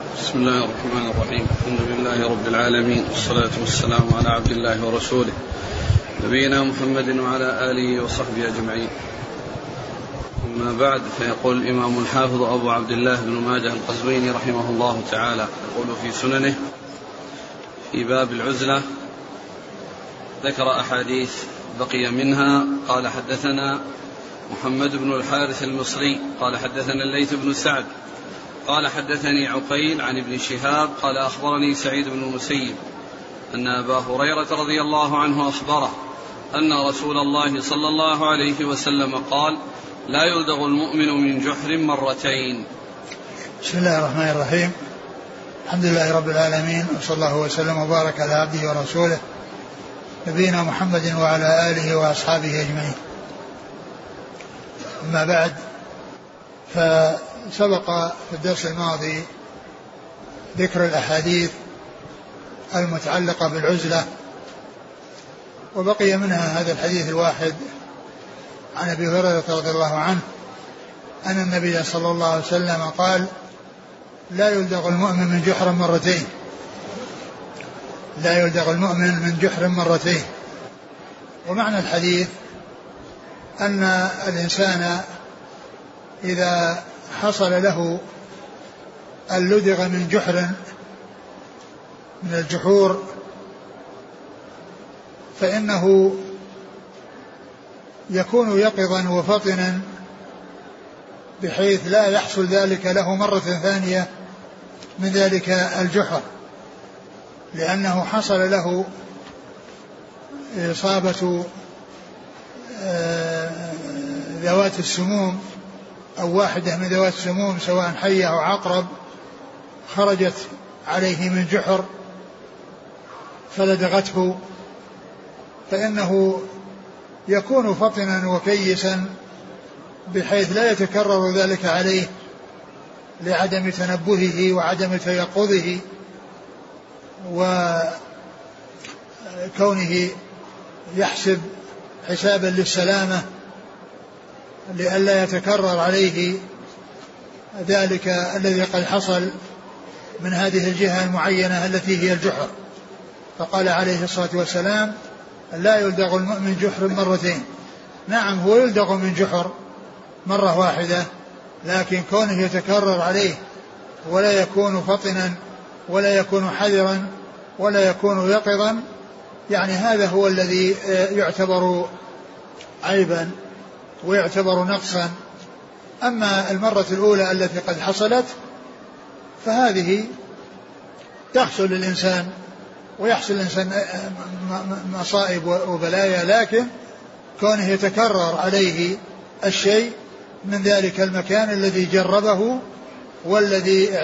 بسم الله الرحمن الرحيم. الحمد لله رب العالمين. والصلاة والسلام على عبد الله ورسوله. نبينا محمد وعلى آله وصحبه أجمعين. أما بعد فيقول الإمام الحافظ أبو عبد الله بن ماجه القزويني رحمه الله تعالى يقول في سننه في باب العزلة ذكر أحاديث بقي منها. قال حدثنا محمد بن الحارث المصري قال حدثنا الليث بن سعد قال حدثني عقيل عن ابن شهاب قال أخبرني سعيد بن المسيب أن أبا هريرة رضي الله عنه أخبره أن رسول الله صلى الله عليه وسلم قال لا يلدغ المؤمن من جحر مرتين. بسم الله الرحمن الرحيم. الحمد لله رب العالمين وصلى الله وسلم وبارك على عبده ورسوله نبينا محمد وعلى آله وأصحابه أجمعين. أما بعد فسبق في الدرس الماضي ذكر الأحاديث المتعلقة بالعزلة وبقي منها هذا الحديث الواحد عن أبي هريرة رضي الله عنه أن النبي صلى الله عليه وسلم قال لا يلدغ المؤمن من جحر مرتين. لا يلدغ المؤمن من جحر مرتين. ومعنى الحديث أن الإنسان إذا حصل له اللدغ من جحر من الجحور. فإنه يكون يقظا وفطنا بحيث لا يحصل ذلك له مرة ثانية من ذلك الجحر. لأنه حصل له إصابة ذوات السموم. أو واحدة من ذوات السموم سواء حية أو عقرب خرجت عليه من جحر فلدغته فإنه يكون فطنا وكيسا بحيث لا يتكرر ذلك عليه لعدم تنبهه وعدم تيقظه وكونه يحسب حسابا للسلامة لئلا يتكرر عليه ذلك الذي قد حصل من هذه الجهة المعينة التي هي الجحر. فقال عليه الصلاة والسلام لا يلدغ المؤمن جحر مرتين. نعم هو يلدغ من جحر مرة واحدة لكن كونه يتكرر عليه ولا يكون فطنا ولا يكون حذرا ولا يكون يقظا يعني هذا هو الذي يعتبر عيبا. ويعتبر نقصا. أما المرة الأولى التي قد حصلت فهذه تحصل للإنسان ويحصل الإنسان مصائب وبلايا لكن كونه يتكرر عليه الشيء من ذلك المكان الذي جربه والذي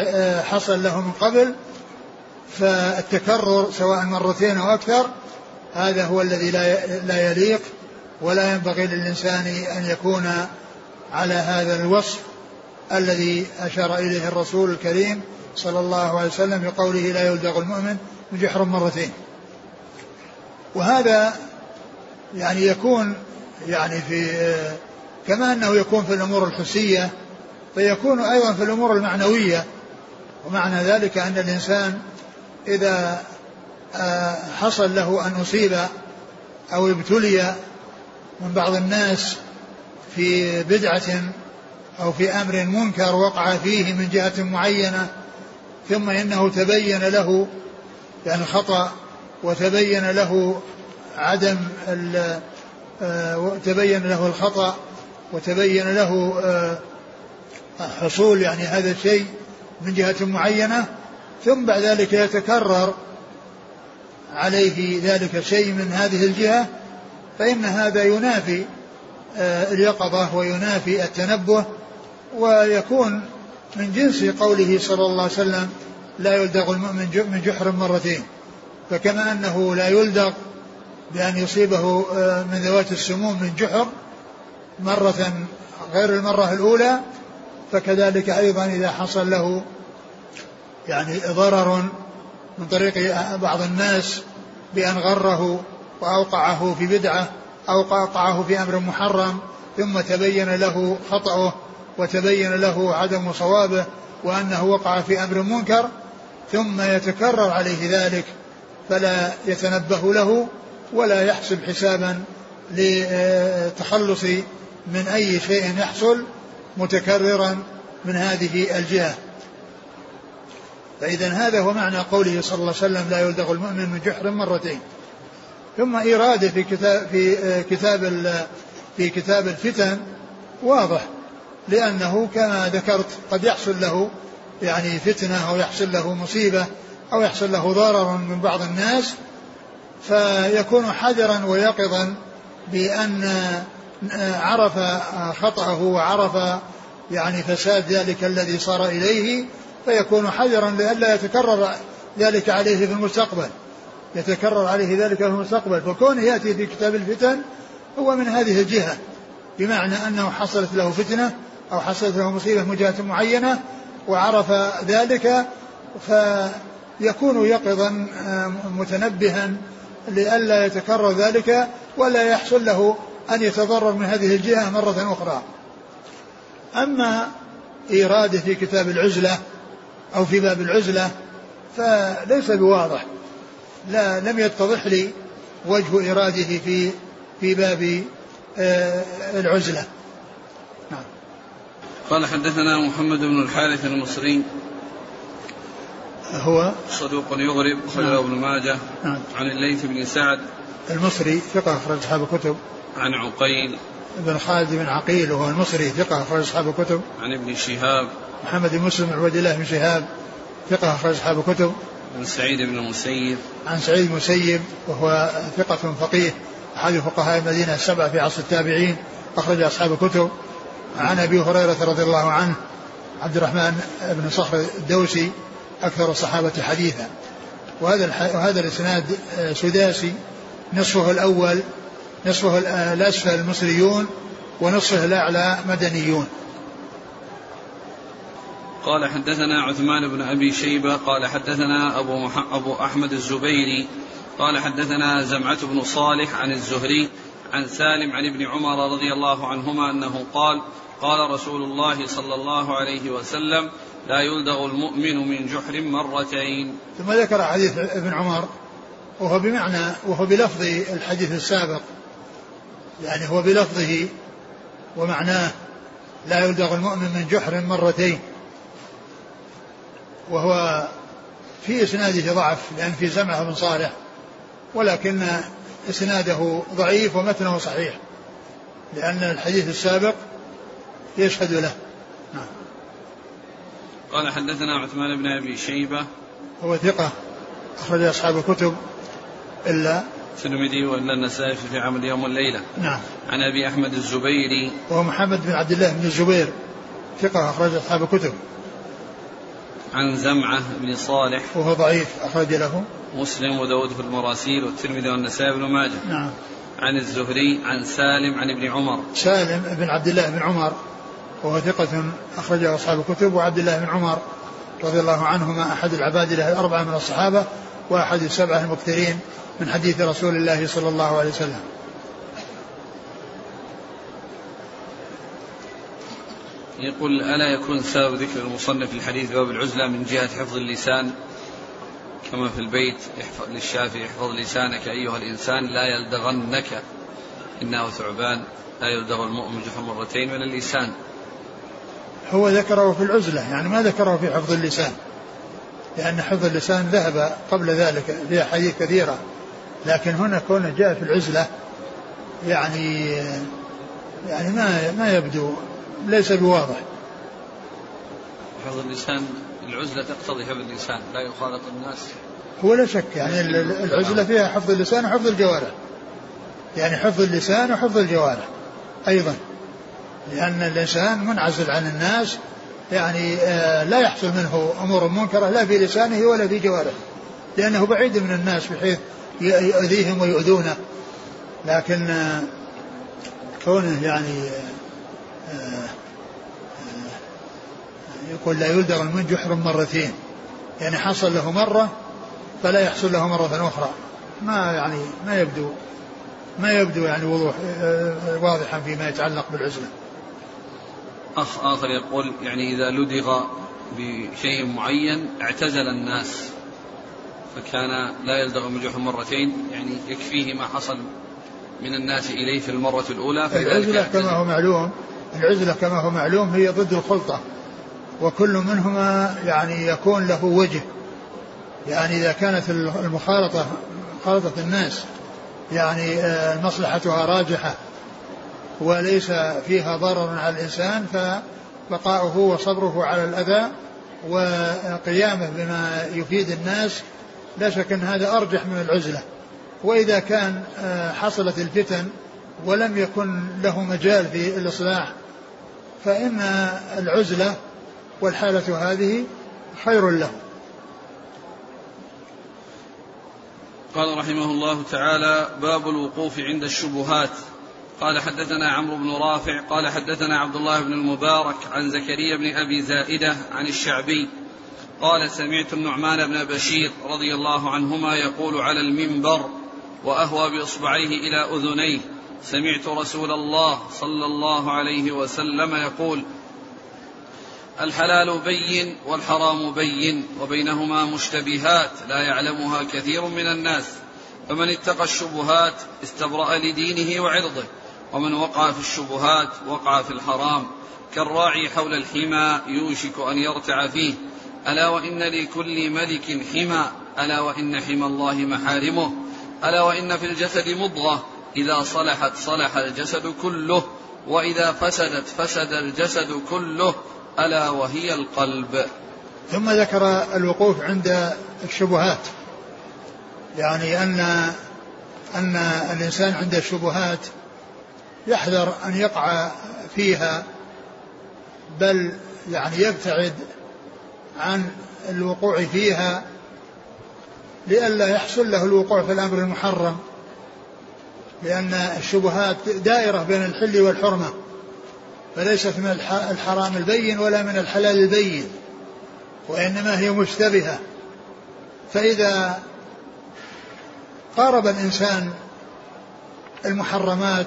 حصل له من قبل فالتكرر سواء مرتين أو أكثر هذا هو الذي لا يليق ولا ينبغي للإنسان أن يكون على هذا الوصف الذي أشار إليه الرسول الكريم صلى الله عليه وسلم بقوله لا يلدغ المؤمن بجحر مرتين وهذا يعني يكون يعني في كما أنه يكون في الأمور الحسية فيكون أيضا في الأمور المعنوية ومعنى ذلك أن الإنسان إذا حصل له أن أصيب أو ابتلي من بعض الناس في بدعة أو في أمر منكر وقع فيه من جهة معينة ثم إنه تبين له يعني خطأ وتبين له عدم تبين له الخطأ وتبين له حصول يعني هذا الشيء من جهة معينة ثم بعد ذلك يتكرر عليه ذلك الشيء من هذه الجهة فإن هذا ينافي اليقظة وينافي التنبه ويكون من جنس قوله صلى الله عليه وسلم لا يلدغ المؤمن من جحر مرتين. فكما أنه لا يلدغ بأن يصيبه من ذوات السموم من جحر مرة غير المرة الأولى فكذلك أيضا إذا حصل له يعني ضرر من طريق بعض الناس بأن غره وأوقعه في بدعة أو قاطعه في أمر محرم ثم تبين له خطأه وتبين له عدم صوابه وأنه وقع في أمر منكر ثم يتكرر عليه ذلك فلا يتنبه له ولا يحسب حسابا للتخلص من أي شيء يحصل متكررا من هذه الجهة. فإذا هذا هو معنى قوله صلى الله عليه وسلم لا يلدغ المؤمن من جحر مرتين ثم إراده في كتاب في كتاب في كتاب الفتن واضح لأنه كما ذكرت قد يحصل له يعني فتنة أو يحصل له مصيبة أو يحصل له ضرر من بعض الناس فيكون حذرا ويقظا بأن عرف خطأه وعرف يعني فساد ذلك الذي صار إليه فيكون حذرا لئلا يتكرر ذلك عليه في المستقبل. يتكرر عليه ذلك في المستقبل فكونه يأتي في كتاب الفتن هو من هذه الجهة بمعنى أنه حصلت له فتنة أو حصلت له مصيبة من جهة معينة وعرف ذلك فيكون يقظا متنبها لئلا يتكرر ذلك ولا يحصل له أن يتضرر من هذه الجهة مرة أخرى. أما إيراده في كتاب العزلة أو في باب العزلة فليس بواضح. لا لم يتضح لي وجه إراده في في باب آه، العزلة. نعم. قال حدثنا محمد بن الحارث المصري. هو؟ صدوق يغرب خرج نعم. ابن ماجه. نعم. عن الليث بن سعد. المصري ثقة أخرج أصحاب الكتب. عن عقيل. بن خالد بن عقيل وهو المصري ثقة أخرج أصحاب الكتب. عن ابن شهاب. محمد بن مسلم عبد الله بن شهاب ثقة أخرج أصحاب الكتب. عن سعيد بن المسيب. عن سعيد المسيب وهو ثقة فقيه أحد فقهاء المدينة السبعة في عصر التابعين أخرج أصحاب الكتب. عن أبي هريرة رضي الله عنه عبد الرحمن بن صخر الدوسي أكثر الصحابة حديثا. وهذا وهذا الإسناد آه، سداسي. نصفه الأول نصفه الأسفل المصريون ونصفه الأعلى مدنيون. قال حدثنا عثمان بن أبي شيبة قال حدثنا أبو, أبو أحمد الزبيري قال حدثنا زمعة بن صالح عن الزهري عن سالم عن ابن عمر رضي الله عنهما أنه قال قال رسول الله صلى الله عليه وسلم لا يلدغ المؤمن من جحر مرتين. ثم ذكر حديث ابن عمر وهو بمعنى وهو بلفظ الحديث السابق يعني هو بلفظه ومعناه لا يلدغ المؤمن من جحر مرتين. وهو في إسناده ضعف لأن في سمعه بن صالح ولكن إسناده ضعيف ومتنه صحيح لأن الحديث السابق يشهد له نعم قال حدثنا عثمان بن أبي شيبة هو ثقة أخرج أصحاب الكتب إلا الترمذي والا النسائي في عمل يوم والليله. نعم. عن أبي أحمد الزبيري. وهو محمد بن عبد الله بن الزبير ثقة أخرج أصحاب الكتب. عن زمعة بن صالح. وهو ضعيف أخرج له. مسلم وداود في المراسيل والترمذي والنسائي بن ماجه. نعم. عن الزهري عن سالم عن ابن عمر. سالم بن عبد الله بن عمر وهو ثقة أخرجه أصحاب الكتب وعبد الله بن عمر رضي الله عنهما أحد العباد له الأربعة من الصحابة وأحد السبعة المكثرين من حديث رسول الله صلى الله عليه وسلم يقول ألا يكون سبب ذكر المصنف الحديث باب العزلة من جهة حفظ اللسان؟ كما في البيت للشافعي احفظ لسانك أيها الإنسان لا يلدغنك إنه ثعبان لا يلدغ المؤمن جحر مرتين من اللسان. هو ذكره في العزلة يعني ما ذكره في حفظ اللسان لأن حفظ اللسان ذهب قبل ذلك في أحاديث كثيرة لكن هنا كونه جاء في العزلة يعني يعني ما ما يبدو ليس بواضح. حفظ اللسان العزلة تقتضي حفظ اللسان لا يخالط الناس. هو لا شك يعني العزلة فيها حفظ اللسان وحفظ الجوارح. يعني حفظ اللسان وحفظ الجوارح أيضا. لأن الإنسان منعزل عن الناس يعني آه، لا يحصل منه أمور منكرة لا في لسانه ولا في جوارحه. لأنه بعيد من الناس بحيث يؤذيهم ويؤذونه. لكن آه، كونه يعني آه، يقول لا يلدغ من جحر مرتين يعني حصل له مرة فلا يحصل له مرة أخرى. ما يعني ما يبدو ما يبدو يعني وضوح واضحا فيما يتعلق بالعزلة. أخ آخر يقول يعني إذا لدغ بشيء معين اعتزل الناس فكان لا يلدغ من جحر مرتين يعني يكفيه ما حصل من الناس إليه في المرة الأولى العزلة كما هو معلوم العزلة كما هو معلوم هي ضد الخلطة وكل منهما يعني يكون له وجه. يعني إذا كانت المخالطة مخالطة الناس يعني آه، مصلحتها راجحة وليس فيها ضرر على الإنسان فبقاؤه وصبره على الأذى وقيامه بما يفيد الناس لا شك أن هذا أرجح من العزلة. وإذا كان آه، حصلت الفتن ولم يكن له مجال في الإصلاح فإن العزلة والحالة هذه خير له. قال رحمه الله تعالى باب الوقوف عند الشبهات. قال حدثنا عمرو بن رافع قال حدثنا عبد الله بن المبارك عن زكريا بن أبي زائدة عن الشعبي. قال سمعت النعمان بن بشير رضي الله عنهما يقول على المنبر وأهوى بإصبعيه إلى أذنيه. سمعت رسول الله صلى الله عليه وسلم يقول الحلال بين والحرام بين وبينهما مشتبهات لا يعلمها كثير من الناس. فمن اتقى الشبهات استبرأ لدينه وعرضه ومن وقع في الشبهات وقع في الحرام. كالراعي حول الحمى يوشك أن يرتع فيه ألا وإن لكل ملك حمى ألا وإن حمى الله محارمه ألا وإن في الجسد مضغة. إذا صلحت صلح الجسد كله وإذا فسدت فسد الجسد كله ألا وهي القلب. ثم ذكر الوقوف عند الشبهات. يعني أن أن الإنسان عند الشبهات يحذر أن يقع فيها بل يعني يبتعد عن الوقوع فيها لئلا يحصل له الوقوع في الأمر المحرم. لأن الشبهات دائرة بين الحل والحرمة فليست من الحرام البين ولا من الحلال البين وإنما هي مشتبهة. فإذا قارب الإنسان المحرمات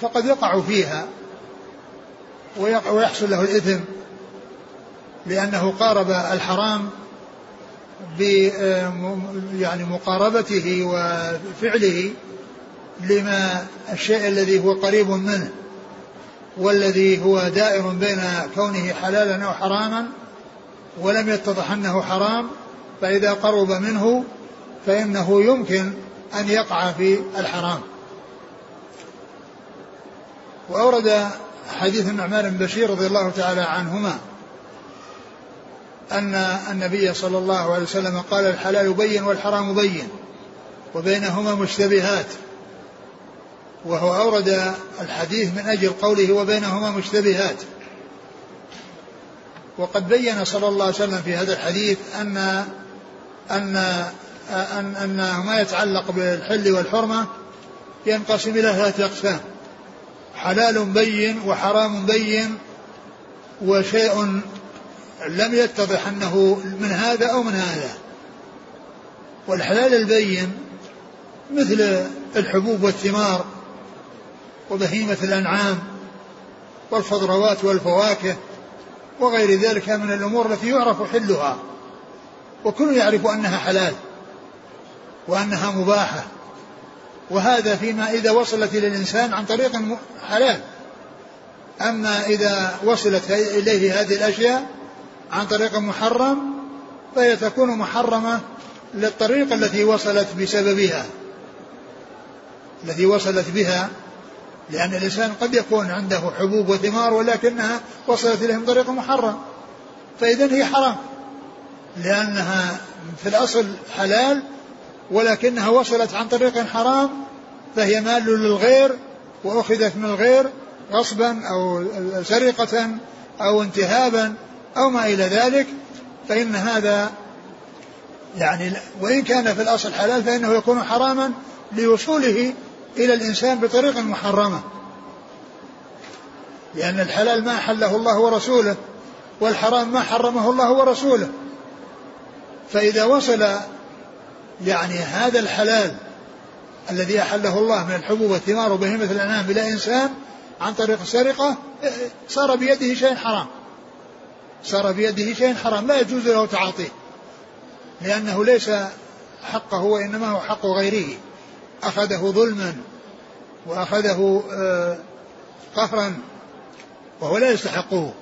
فقد يقع فيها ويحصل له الإثم لأنه قارب الحرام ب يعني مقاربته وفعله لما الشيء الذي هو قريب منه والذي هو دائر بين كونه حلالا أو حراما ولم يتضح أنه حرام فإذا قرب منه فإنه يمكن أن يقع في الحرام. وأورد حديث النعمان بن بشير رضي الله تعالى عنهما أن النبي صلى الله عليه وسلم قال الحلال بين والحرام بين وبينهما مشتبهات. وهو أورد الحديث من أجل قوله وبينهما مشتبهات. وقد بين صلى الله عليه وسلم في هذا الحديث أن أن أن, أن ما يتعلق بالحل والحرمة ينقسم إلى ثلاثة أقسام حلال بين وحرام بين وشيء لم يتضح أنه من هذا أو من هذا. والحلال البين مثل الحبوب والثمار وبهيمة الأنعام والخضروات والفواكه وغير ذلك من الأمور التي يعرف حلها. وكل يعرف أنها حلال وأنها مباحة. وهذا فيما إذا وصلت إلى الإنسان عن طريق حلال. أما إذا وصلت إليه هذه الأشياء عن طريق محرم فهي تكون محرمة للطريق التي وصلت بسببها. التي وصلت بها لأن الإنسان قد يكون عنده حبوب وثمار ولكنها وصلت إليه من طريق محرم. فإذا هي حرام لأنها في الأصل حلال ولكنها وصلت عن طريق حرام فهي مال للغير وأخذت من الغير غصبا أو سرقة أو انتهابا أو ما إلى ذلك فإن هذا يعني وإن كان في الأصل حلال فإنه يكون حراما لوصوله إلى الإنسان بطريق محرمة. لأن الحلال ما حله الله ورسوله والحرام ما حرمه الله ورسوله. فإذا وصل يعني هذا الحلال الذي أحله الله من الحبوب والثمار وبهيمة الأنعام إلى إنسان عن طريق السرقة صار بيده شيء حرام. صار بيده شيء حرام لا يجوز له تعاطيه لأنه ليس حقه وإنما هو حق غيره. أخذه ظلما وأخذه آه، قهرا وهو لا يستحقه.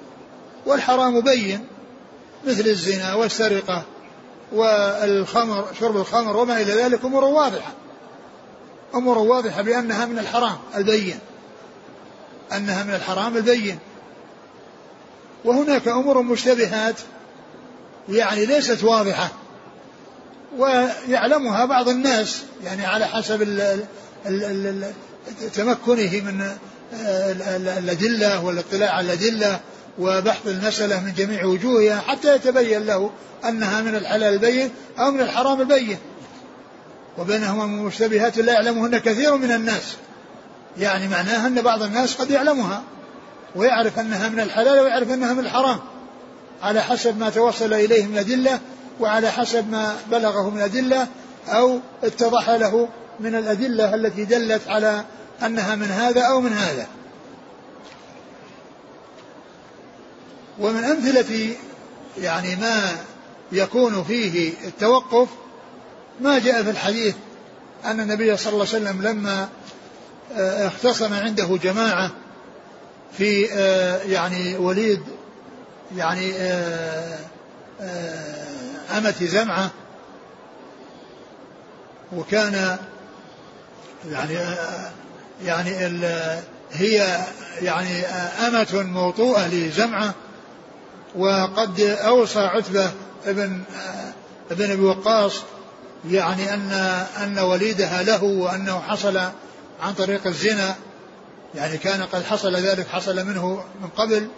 والحرام بين مثل الزنا والسرقة والخمر شرب الخمر وما إلى ذلك أمور واضحة. أمور واضحة بأنها من الحرام البين. أنها من الحرام البين. وهناك أمور مشتبهات يعني ليست واضحة ويعلمها بعض الناس يعني على حسب تمكنه من الأدلة والاطلاع على الأدلة وبحث المسألة من جميع وجوهها حتى يتبين له أنها من الحلال البين أو من الحرام البين. وبينهما مشتبهات لا يعلمهن كثير من الناس. يعني معناها أن بعض الناس قد يعلمها. ويعرف أنها من الحلال ويعرف أنها من الحرام. على حسب ما توصل إليه من أدلة وعلى حسب ما بلغه من أدلة أو اتضح له من الأدلة التي دلت على أنها من هذا أو من هذا. ومن أمثلة يعني ما يكون فيه التوقف ما جاء في الحديث أن النبي صلى الله عليه وسلم لما اختصم عنده جماعة في آه، يعني وليد يعني آه، أمة زمعة وكان يعني يعني هي يعني أمة موطوءة لزمعة وقد أوصى عتبة ابن ابن أبي وقاص يعني أن أن وليدها له وأنه حصل عن طريق الزنا يعني كان قد حصل ذلك حصل منه من قبل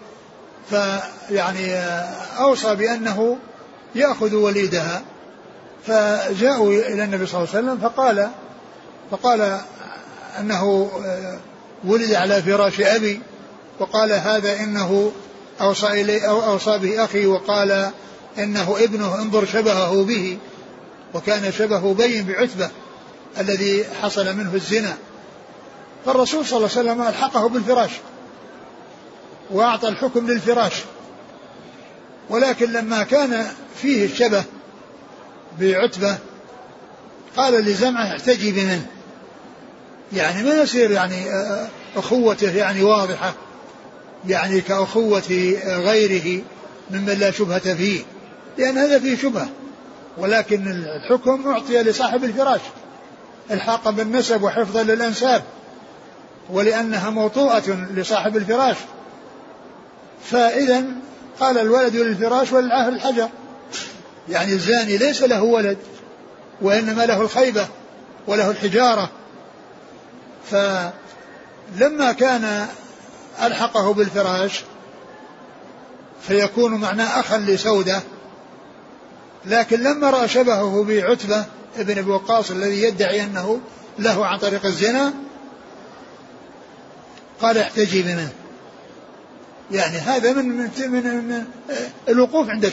فيعني أوصى بأنه يأخذ وليدها. فجاءوا إلى النبي صلى الله عليه وسلم فقال فقال أنه ولد على فراش أبي وقال هذا إنه أوصى إلي أو أوصى به أخي وقال إنه ابنه انظر شبهه به وكان شبهه بين بعتبة الذي حصل منه الزنا. فالرسول صلى الله عليه وسلم ألحقه بالفراش وأعطى الحكم للفراش. ولكن لما كان فيه الشبه بعتبة قال لزمعة احتجبي منه يعني ما يصير يعني أخوته يعني واضحة يعني كأخوة غيره ممن لا شبهة فيه لأن هذا فيه شبهة. ولكن الحكم أعطي لصاحب الفراش الحاقا بالنسب وحفظا للأنساب. ولأنها موطوءة لصاحب الفراش. فإذا قال الولد للفراش وللعاهر الحجر. يعني الزاني ليس له ولد وإنما له الخيبة وله الحجارة. فلما كان ألحقه بالفراش فيكون معناه أخا لسودة. لكن لما رأى شبهه بعتبة ابن أبي وقاص الذي يدعي أنه له عن طريق الزنا قال احتجي منه يعني هذا من من, من, الوقوف عند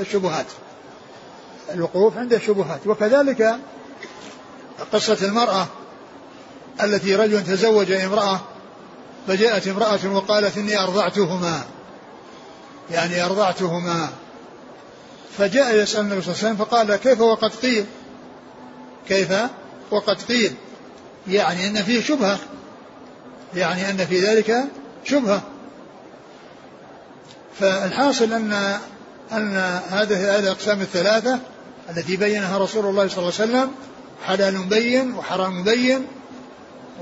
الشبهات. الوقوف عند الشبهات. وكذلك قصة المرأة التي رجل تزوج امرأة فجاءت امرأة وقالت إني أرضعتهما. يعني أرضعتهما. فجاء يسأل النبي صلى الله عليه وسلم فقال كيف وقد قيل؟ كيف وقد قيل؟ يعني أن فيه شبهة. يعني أن في ذلك شبهة. فالحاصل أن أن هذه هذه الأقسام الثلاثة التي بينها رسول الله صلى الله عليه وسلم حلال بين وحرام بين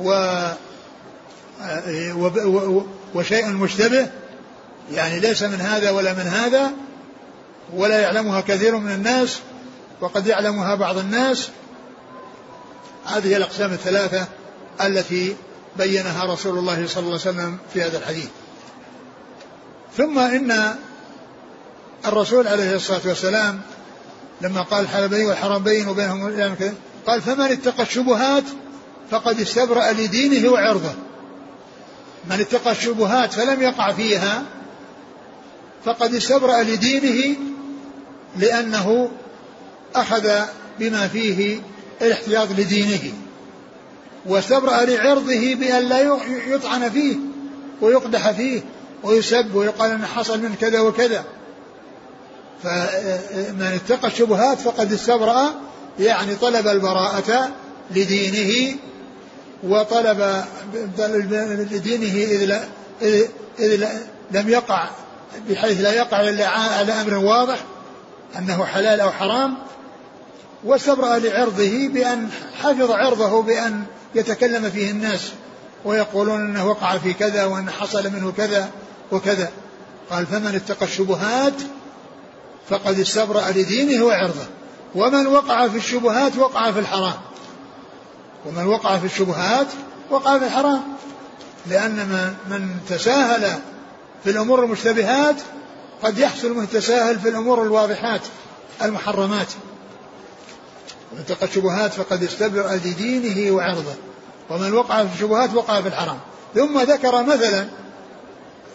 و وشيء مشتبه. يعني ليس من هذا ولا من هذا ولا يعلمها كثير من الناس وقد يعلمها بعض الناس. هذه الأقسام الثلاثة التي بينها رسول الله صلى الله عليه وسلم في هذا الحديث. ثم إن الرسول عليه الصلاة والسلام لما قال الحلال بين والحرام بين وبينهم قال فمن اتقى الشبهات فقد استبرأ لدينه وعرضه. من اتقى الشبهات فلم يقع فيها فقد استبرأ لدينه لأنه أخذ بما فيه الاحتياط لدينه. واستبرأ لعرضه بأن لا يطعن فيه ويقدح فيه ويسب ويقال أنه حصل من كذا وكذا. فمن اتقى الشبهات فقد استبرأ يعني طلب البراءة لدينه وطلب لدينه إذ, إذ لم يقع بحيث لا يقع إلا على أمر واضح أنه حلال أو حرام واستبرأ لعرضه بأن حفظ عرضه بأن يتكلم فيه الناس ويقولون أنه وقع في كذا وأن حصل منه كذا وكذا. قال فمن اتقى الشبهات فقد استبرأ لدينه وعرضه ومن وقع في الشبهات وقع في الحرام. ومن وقع في الشبهات وقع في الحرام لأن من, من تساهل في الأمور المشتبهات قد يحصل من تساهل في الأمور الواضحات المحرمات. ومن اتقى الشبهات فقد استبرأ لدينه وعرضه. ومن وقع في الشبهات وقع في الحرام. ثم ذكر مثلا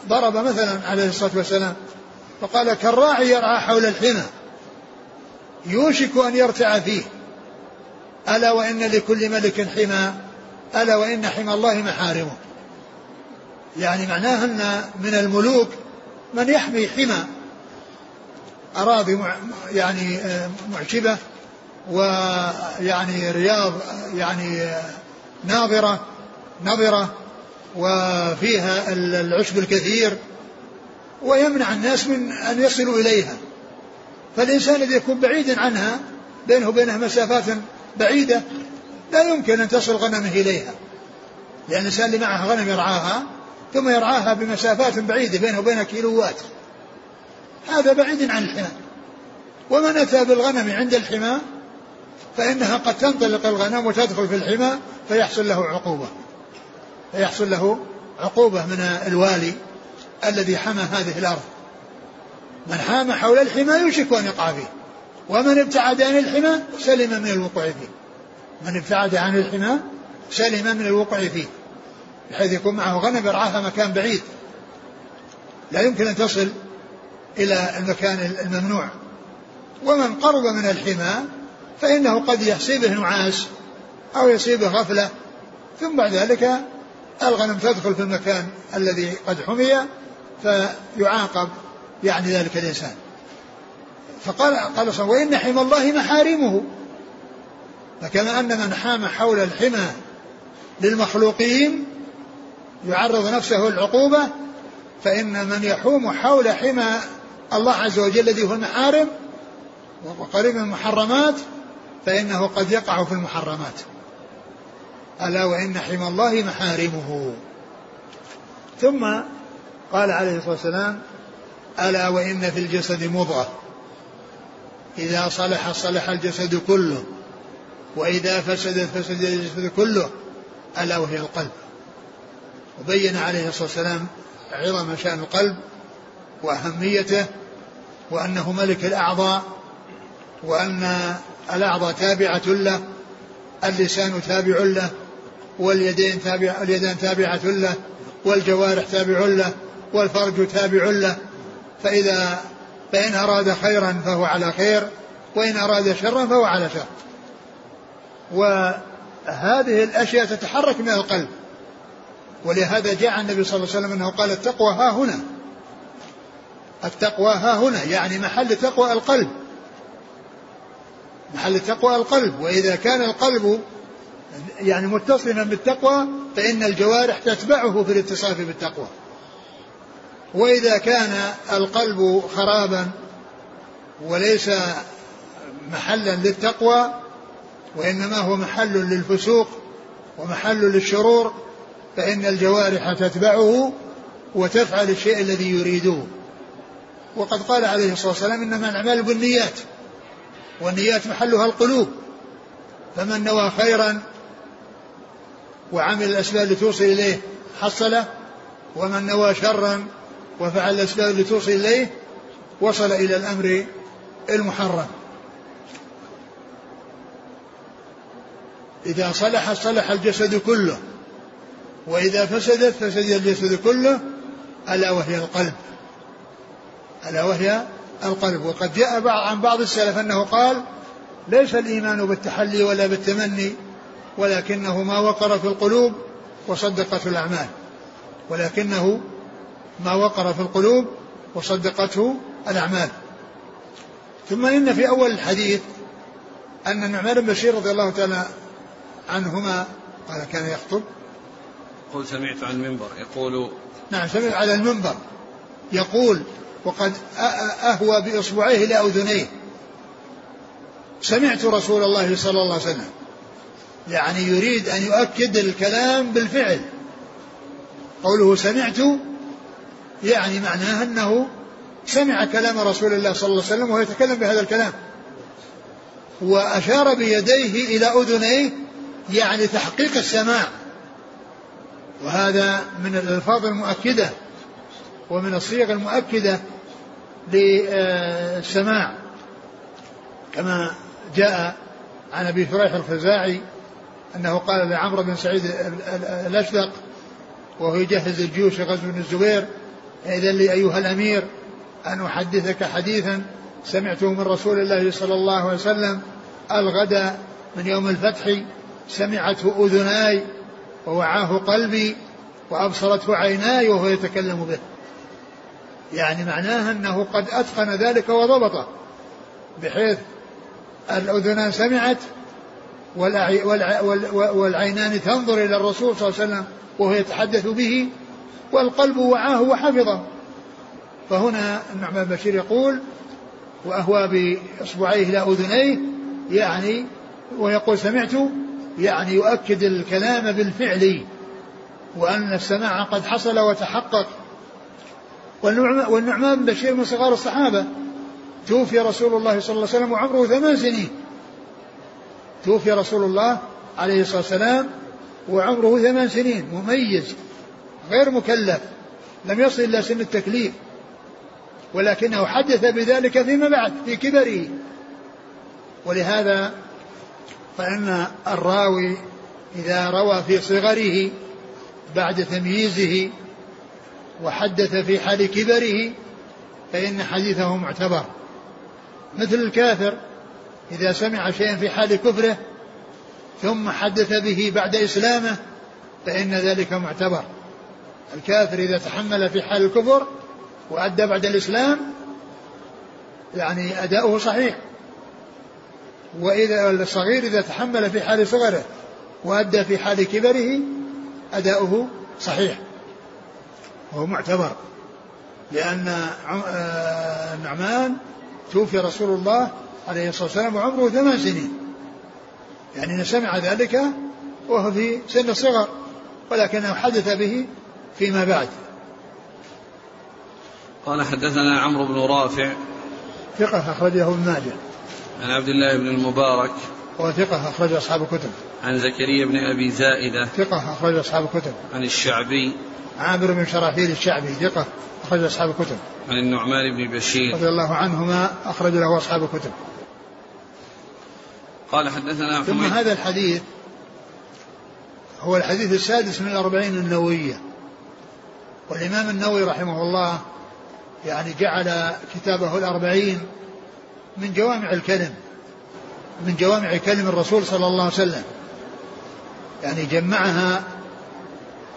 ضرب مثلا عليه الصلاة والسلام فقال كالراعي يرعى حول الحمى يوشك أن يرتع فيه. ألا وإن لكل ملك حمى ألا وإن حمى الله محارمه. يعني معناه أن من الملوك من يحمي حمى أراضي يعني آه، معشبة. ويعني رياض يعني ناظرة نظرة وفيها العشب الكثير ويمنع الناس من أن يصلوا إليها. فالإنسان الذي يكون بعيدا عنها بينه وبينها مسافات بعيدة لا يمكن أن تصل غنمه إليها. لأن الإنسان اللي معه غنم يرعاها ثم يرعاها بمسافات بعيدة بينه وبينها كيلوات. هذا بعيد عن الحمى. ومن أتى بالغنم عند الحمى؟ فإنها قد تنطلق الغنم وتدخل في الحمى فيحصل له عقوبة. فيحصل له عقوبة من الوالي الذي حمى هذه الأرض. من حام حول الحمى يوشك أن يقع فيه. ومن ابتعد عن الحمى سلم من الوقوع فيه. من ابتعد عن الحمى سلم من الوقوع فيه. بحيث يكون معه غنم يرعاها مكان بعيد. لا يمكن أن تصل إلى المكان الممنوع. ومن قرب من الحمى فإنه قد يصيبه نعاس أو يصيبه غفلة ثم بعد ذلك الغنم تدخل في المكان الذي قد حمي فيعاقب يعني ذلك الإنسان. فقال قال صلى وإن حمى الله محارمه. فكما أن من حام حول الحمى للمخلوقين يعرض نفسه للعقوبة فإن من يحوم حول حمى الله عز وجل الذي هو المحارم وقريب من المحرمات فإنه قد يقع في المحرمات. ألا وإن حمى الله محارمه. ثم قال عليه الصلاة والسلام ألا وإن في الجسد مضغة. إذا صلح صلح الجسد كله. وإذا فسدت فسد الجسد كله ألا وهي القلب. وبين عليه الصلاة والسلام عظم شأن القلب وأهميته وأنه ملك الأعضاء وأن الأعضاء تابعة له اللسان تابع له واليدين تابع اليدان تابعة له والجوارح تابع له والفرج تابع له. فإذا فإن أراد خيرا فهو على خير وإن أراد شرا فهو على شر. وهذه الأشياء تتحرك من القلب. ولهذا جاء النبي صلى الله عليه وسلم أنه قال التقوى ها هنا. التقوى ها هنا يعني محل تقوى القلب. محل التقوى القلب. وإذا كان القلب يعني متصلا بالتقوى فإن الجوارح تتبعه في الاتصاف بالتقوى. وإذا كان القلب خرابا وليس محلا للتقوى وإنما هو محل للفسوق ومحل للشرور فإن الجوارح تتبعه وتفعل الشيء الذي يريده. وقد قال عليه الصلاة والسلام إنما الأعمال بالنيات. والنيات محلها القلوب. فمن نوى خيرا وعمل الأسباب لتوصل إليه حصله ومن نوى شرا وفعل الأسباب لتوصل إليه وصل إلى الأمر المحرم. إذا صلح صلح الجسد كله وإذا فسدت فسد الجسد كله ألا وهي القلب. ألا وهي القلب. وقد جاء عن بعض السلف أنه قال ليس الإيمان بالتحلي ولا بالتمني ولكنه ما وقر في القلوب وصدقته الأعمال. ولكنه ما وقر في القلوب وصدقته الأعمال. ثم إن في أول الحديث أن النعمان بن بشير رضي الله تعالى عنهما قال كان يخطب؟ قل سمعت عن المنبر. يقول نعم سمعت على المنبر. يقول وقد أهوى بإصبعيه إلى أذنيه. سمعت رسول الله صلى الله عليه وسلم يعني يريد أن يؤكد الكلام بالفعل. قوله سمعت يعني معناه أنه سمع كلام رسول الله صلى الله عليه وسلم وهو يتكلم بهذا الكلام. وأشار بيديه إلى أذنيه يعني تحقيق السماع. وهذا من الألفاظ المؤكدة ومن الصيغ المؤكدة للسماع كما جاء عن أبي فريح الخزاعي أنه قال لعمرو بن سعيد الاشدق وهو يجهز الجيوش لغزو بن الزبير اذا لي أيها الأمير أن أحدثك حديثا سمعته من رسول الله صلى الله عليه وسلم الغد من يوم الفتح سمعته أذناي ووعاه قلبي وأبصرته عيناي وهو يتكلم به. يعني معناها أنه قد أتقن ذلك وضبطه بحيث الأذنان سمعت والعينان تنظر إلى الرسول صلى الله عليه وسلم وهو يتحدث به والقلب وعاه وحفظه. فهنا النعمان بشير يقول وأهوى بإصبعيه إلى أذنيه يعني ويقول سمعت يعني يؤكد الكلام بالفعل وأن السماع قد حصل وتحقق. والنعمان بن بشير من صغار الصحابة. توفي رسول الله صلى الله عليه وسلم وعمره ثمان سنين. توفي رسول الله عليه الصلاة والسلام وعمره ثمان سنين. مميز غير مكلف لم يصل إلى سن التكليف. ولكنه حدث بذلك فيما بعد في كبره. ولهذا فإن الراوي إذا روى في صغره بعد تمييزه وحدث في حال كبره فإن حديثه معتبر. مثل الكافر إذا سمع شيئا في حال كفره ثم حدث به بعد إسلامه فإن ذلك معتبر. الكافر إذا تحمل في حال الكفر وأدى بعد الإسلام يعني أداؤه صحيح. وإذا الصغير إذا تحمل في حال صغره وأدى في حال كبره أداؤه صحيح. وهو معتبر لأن آه، النعمان توفي رسول الله عليه الصلاة والسلام وعمره ثمان سنين. يعني سمع ذلك وهو في سن الصغر ولكنه حدث به فيما بعد. قال حدثنا عمرو بن رافع ثقة أخرجه ابن ماجه. عن عبد الله بن المبارك. وثقة أخرج أصحاب الكتب. عن زكريا بن أبي زائدة ثقة أخرج أصحاب الكتب. عن الشعبي. عامر بن شراحيل الشعبي ثقة أخرج أصحاب الكتب. عن النعمان بن بشير. رضي الله عنهما أخرج له أصحاب الكتب. قال حدثنا ثم هذا الحديث هو الحديث السادس من الأربعين النووية. والإمام النووي رحمه الله يعني جعل كتابه الأربعين من جوامع الكلم من جوامع كلم الرسول صلى الله عليه وسلم. يعني جمعها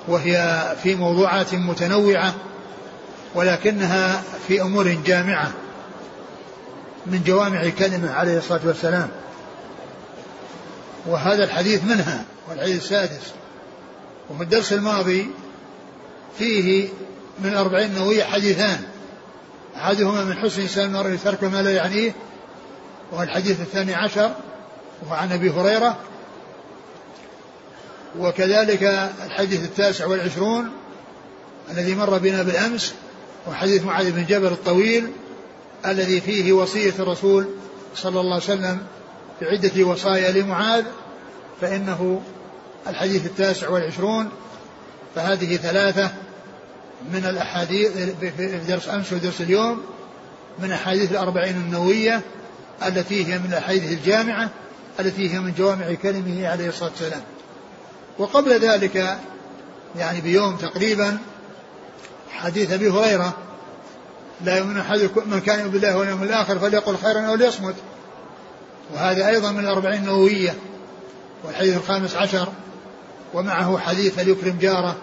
وهي في موضوعات متنوعة ولكنها في أمور جامعة من جوامع كلمة عليه الصلاة والسلام. وهذا الحديث منها والحديث السادس. وفي الدرس الماضي فيه من أربعين نووية حديثان. أحدهما من حسن إسلام المرء ترك ما لا يعنيه وهو الحديث الثاني عشر وهو عن أبي هريرة وكذلك الحديث التاسع والعشرون الذي مر بنا بالأمس وحديث معاذ بن جبل الطويل الذي فيه وصية الرسول صلى الله عليه وسلم بعدة وصايا لمعاذ فإنه الحديث التاسع والعشرون. فهذه ثلاثة من الأحاديث في درس أمس ودرس اليوم من أحاديث الأربعين النووية التي هي من الأحاديث الجامعة التي هي من جوامع كلمه عليه الصلاة والسلام. وقبل ذلك يعني بيوم تقريبا حديث أبي هريرة لا يؤمن أحدكم من كان يؤمن بالله واليوم الآخر فليقل خيرا أو ليصمت. وهذا أيضا من الأربعين النووية والحديث الخامس عشر ومعه حديث فليكرم جارة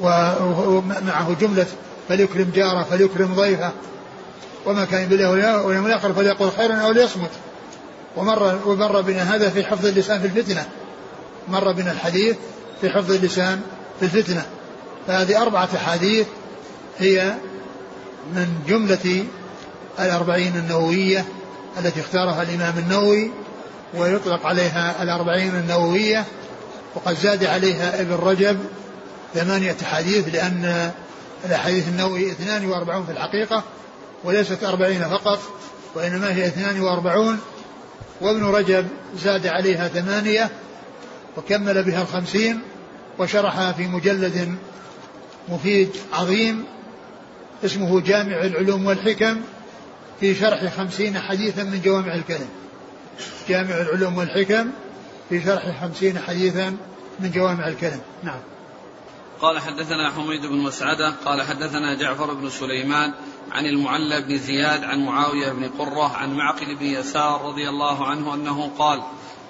ومعه جملة فليكرم جارة فليكرم ضيفة. وما كان بالله واليوم الآخر فليقول خيرا أو ليصمت. ومر ومر بنا هذا في حفظ اللسان في الفتنة. مر بنا الحديث في حفظ اللسان في الفتنة. فهذه أربعة أحاديث هي من جملة الأربعين النووية التي اختارها الإمام النووي ويطلق عليها الأربعين النووية وقد زاد عليها ابن رجب ثمانية أحاديث لأن الأحاديث النووي اثنان وأربعون في الحقيقة وليست أربعين فقط وإنما هي اثنان وأربعون. وابن رجب زاد عليها ثمانية وكمل بها الخمسين وشرحها في مجلد مفيد عظيم اسمه جامع العلوم والحكم في شرح خمسين حديثا من جوامع الكلم. جامع العلوم والحكم في شرح خمسين حديثا من جوامع الكلم. نعم. قال حدثنا حميد بن مسعدة قال حدثنا جعفر بن سليمان عن المعلى بن زياد عن معاوية بن قرة عن معقل بن يسار رضي الله عنه أنه قال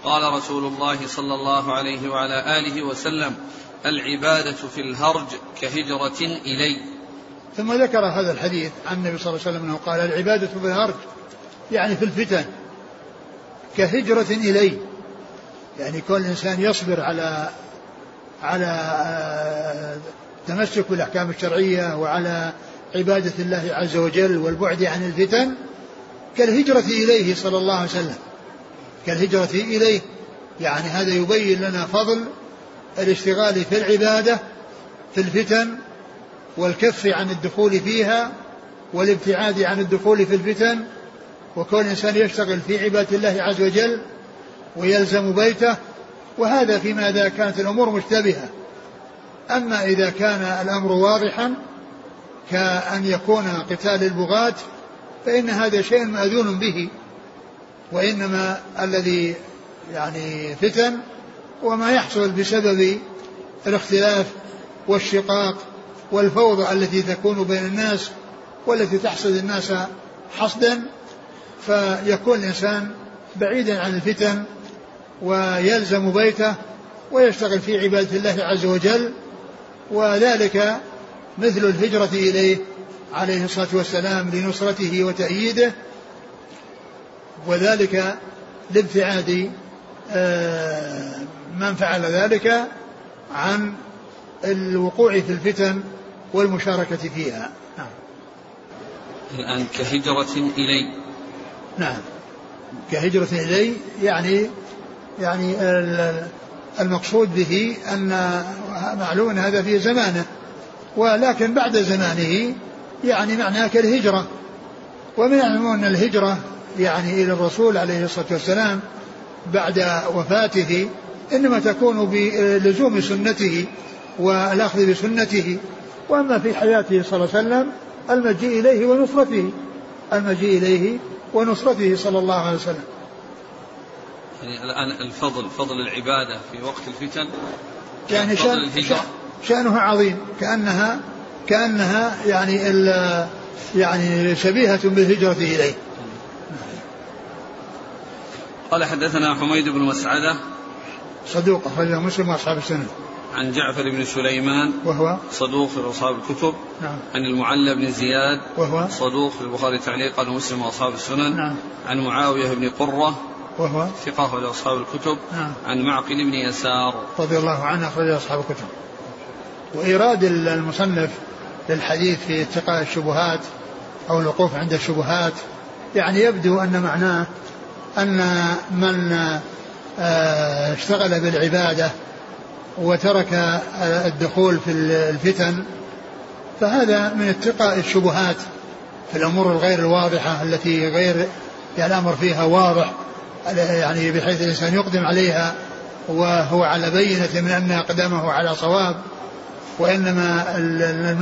قال رسول الله صلى الله عليه وعلى آله وسلم العبادة في الهرج كهجرة إلي. ثم ذكر هذا الحديث عن النبي صلى الله عليه وسلم أنه قال العبادة في الهرج يعني في الفتن كهجرة إلي. يعني كل إنسان يصبر على على آه، تمسك بالأحكام الشرعية وعلى عبادة الله عز وجل والبعد عن الفتن كالهجرة إليه صلى الله عليه وسلم. كالهجرة إليه. يعني هذا يبين لنا فضل الاشتغال في العبادة في الفتن والكف عن الدخول فيها والابتعاد عن الدخول في الفتن. وكون الإنسان يشتغل في عبادة الله عز وجل ويلزم بيته وهذا فيما إذا كانت الأمور مشتبهة. أما إذا كان الأمر واضحا كأن يكون قتال البغاة فإن هذا شيء مأذون به. وإنما الذي يعني فتن وما يحصل بسبب الاختلاف والشقاق والفوضى التي تكون بين الناس والتي تحصد الناس حصدا فيكون الإنسان بعيدا عن الفتن ويلزم بيته ويشتغل في عبادة الله عز وجل وذلك مثل الهجرة إليه عليه الصلاة والسلام لنصرته وتأييده وذلك لابتعاد آه، من فعل ذلك عن الوقوع في الفتن والمشاركة فيها. نعم. الآن كهجرة إلي. نعم. كهجرة إلي يعني يعني المقصود به أن معلوم أن هذا في زمانه ولكن بعد زمانه يعني معناه كالهجرة. ومن أن الهجرة يعني إلى الرسول عليه الصلاة والسلام بعد وفاته إنما تكون بلزوم سنته والأخذ بسنته. وأما في حياته صلى الله عليه وسلم المجيء إليه ونصرته المجيء إليه ونصرته صلى الله عليه وسلم. يعني الآن الفضل فضل العبادة في وقت الفتن يعني شأن الهجرة. شأنها عظيم. كأنها كأنها يعني يعني شبيهة بالهجرة إليه. قال حدثنا حميد بن مسعدة صدوق أخرجه مسلم وأصحاب السنة. عن جعفر بن سليمان وهو؟ صدوق في أصحاب الكتب. نعم. عن المعلى بن زياد وهو؟ صدوق في البخاري تعليقا ومسلم وأصحاب السنن. نعم. عن معاوية بن قرة وهو؟ ثقة أخرج أصحاب الكتب. نعم. عن معقل بن يسار رضي الله عنه أخرج أصحاب الكتب. وإيراد المصنف للحديث في اتقاء الشبهات أو الوقوف عند الشبهات يعني يبدو أن معناه أن من آه، اشتغل بالعبادة وترك آه، الدخول في الفتن فهذا من اتقاء الشبهات في الأمور الغير الواضحة التي غير يعني الأمر فيها واضح يعني بحيث الإنسان يقدم عليها وهو على بينة من أن أقدامه على صواب وإنما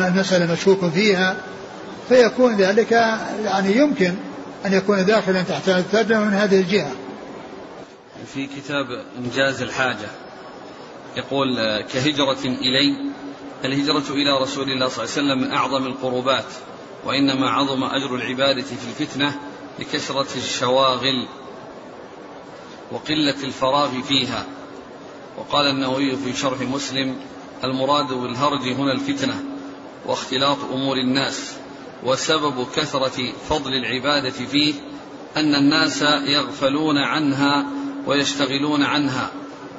المسألة مشكوك فيها فيكون ذلك يعني يمكن أن يكون داخلا تحت الترجمة من هذه الجهة. في كتاب إنجاز الحاجة يقول كهجرة إلي الهجرة إلى رسول الله صلى الله عليه وسلم أعظم القربات وإنما عظم أجر العبادة في الفتنة لكثرة الشواغل وقلة الفراغ فيها. وقال النووي في شرح مسلم المراد بالهرج هنا الفتنة واختلاط أمور الناس. وسبب كثرة فضل العبادة فيه أن الناس يغفلون عنها ويشتغلون عنها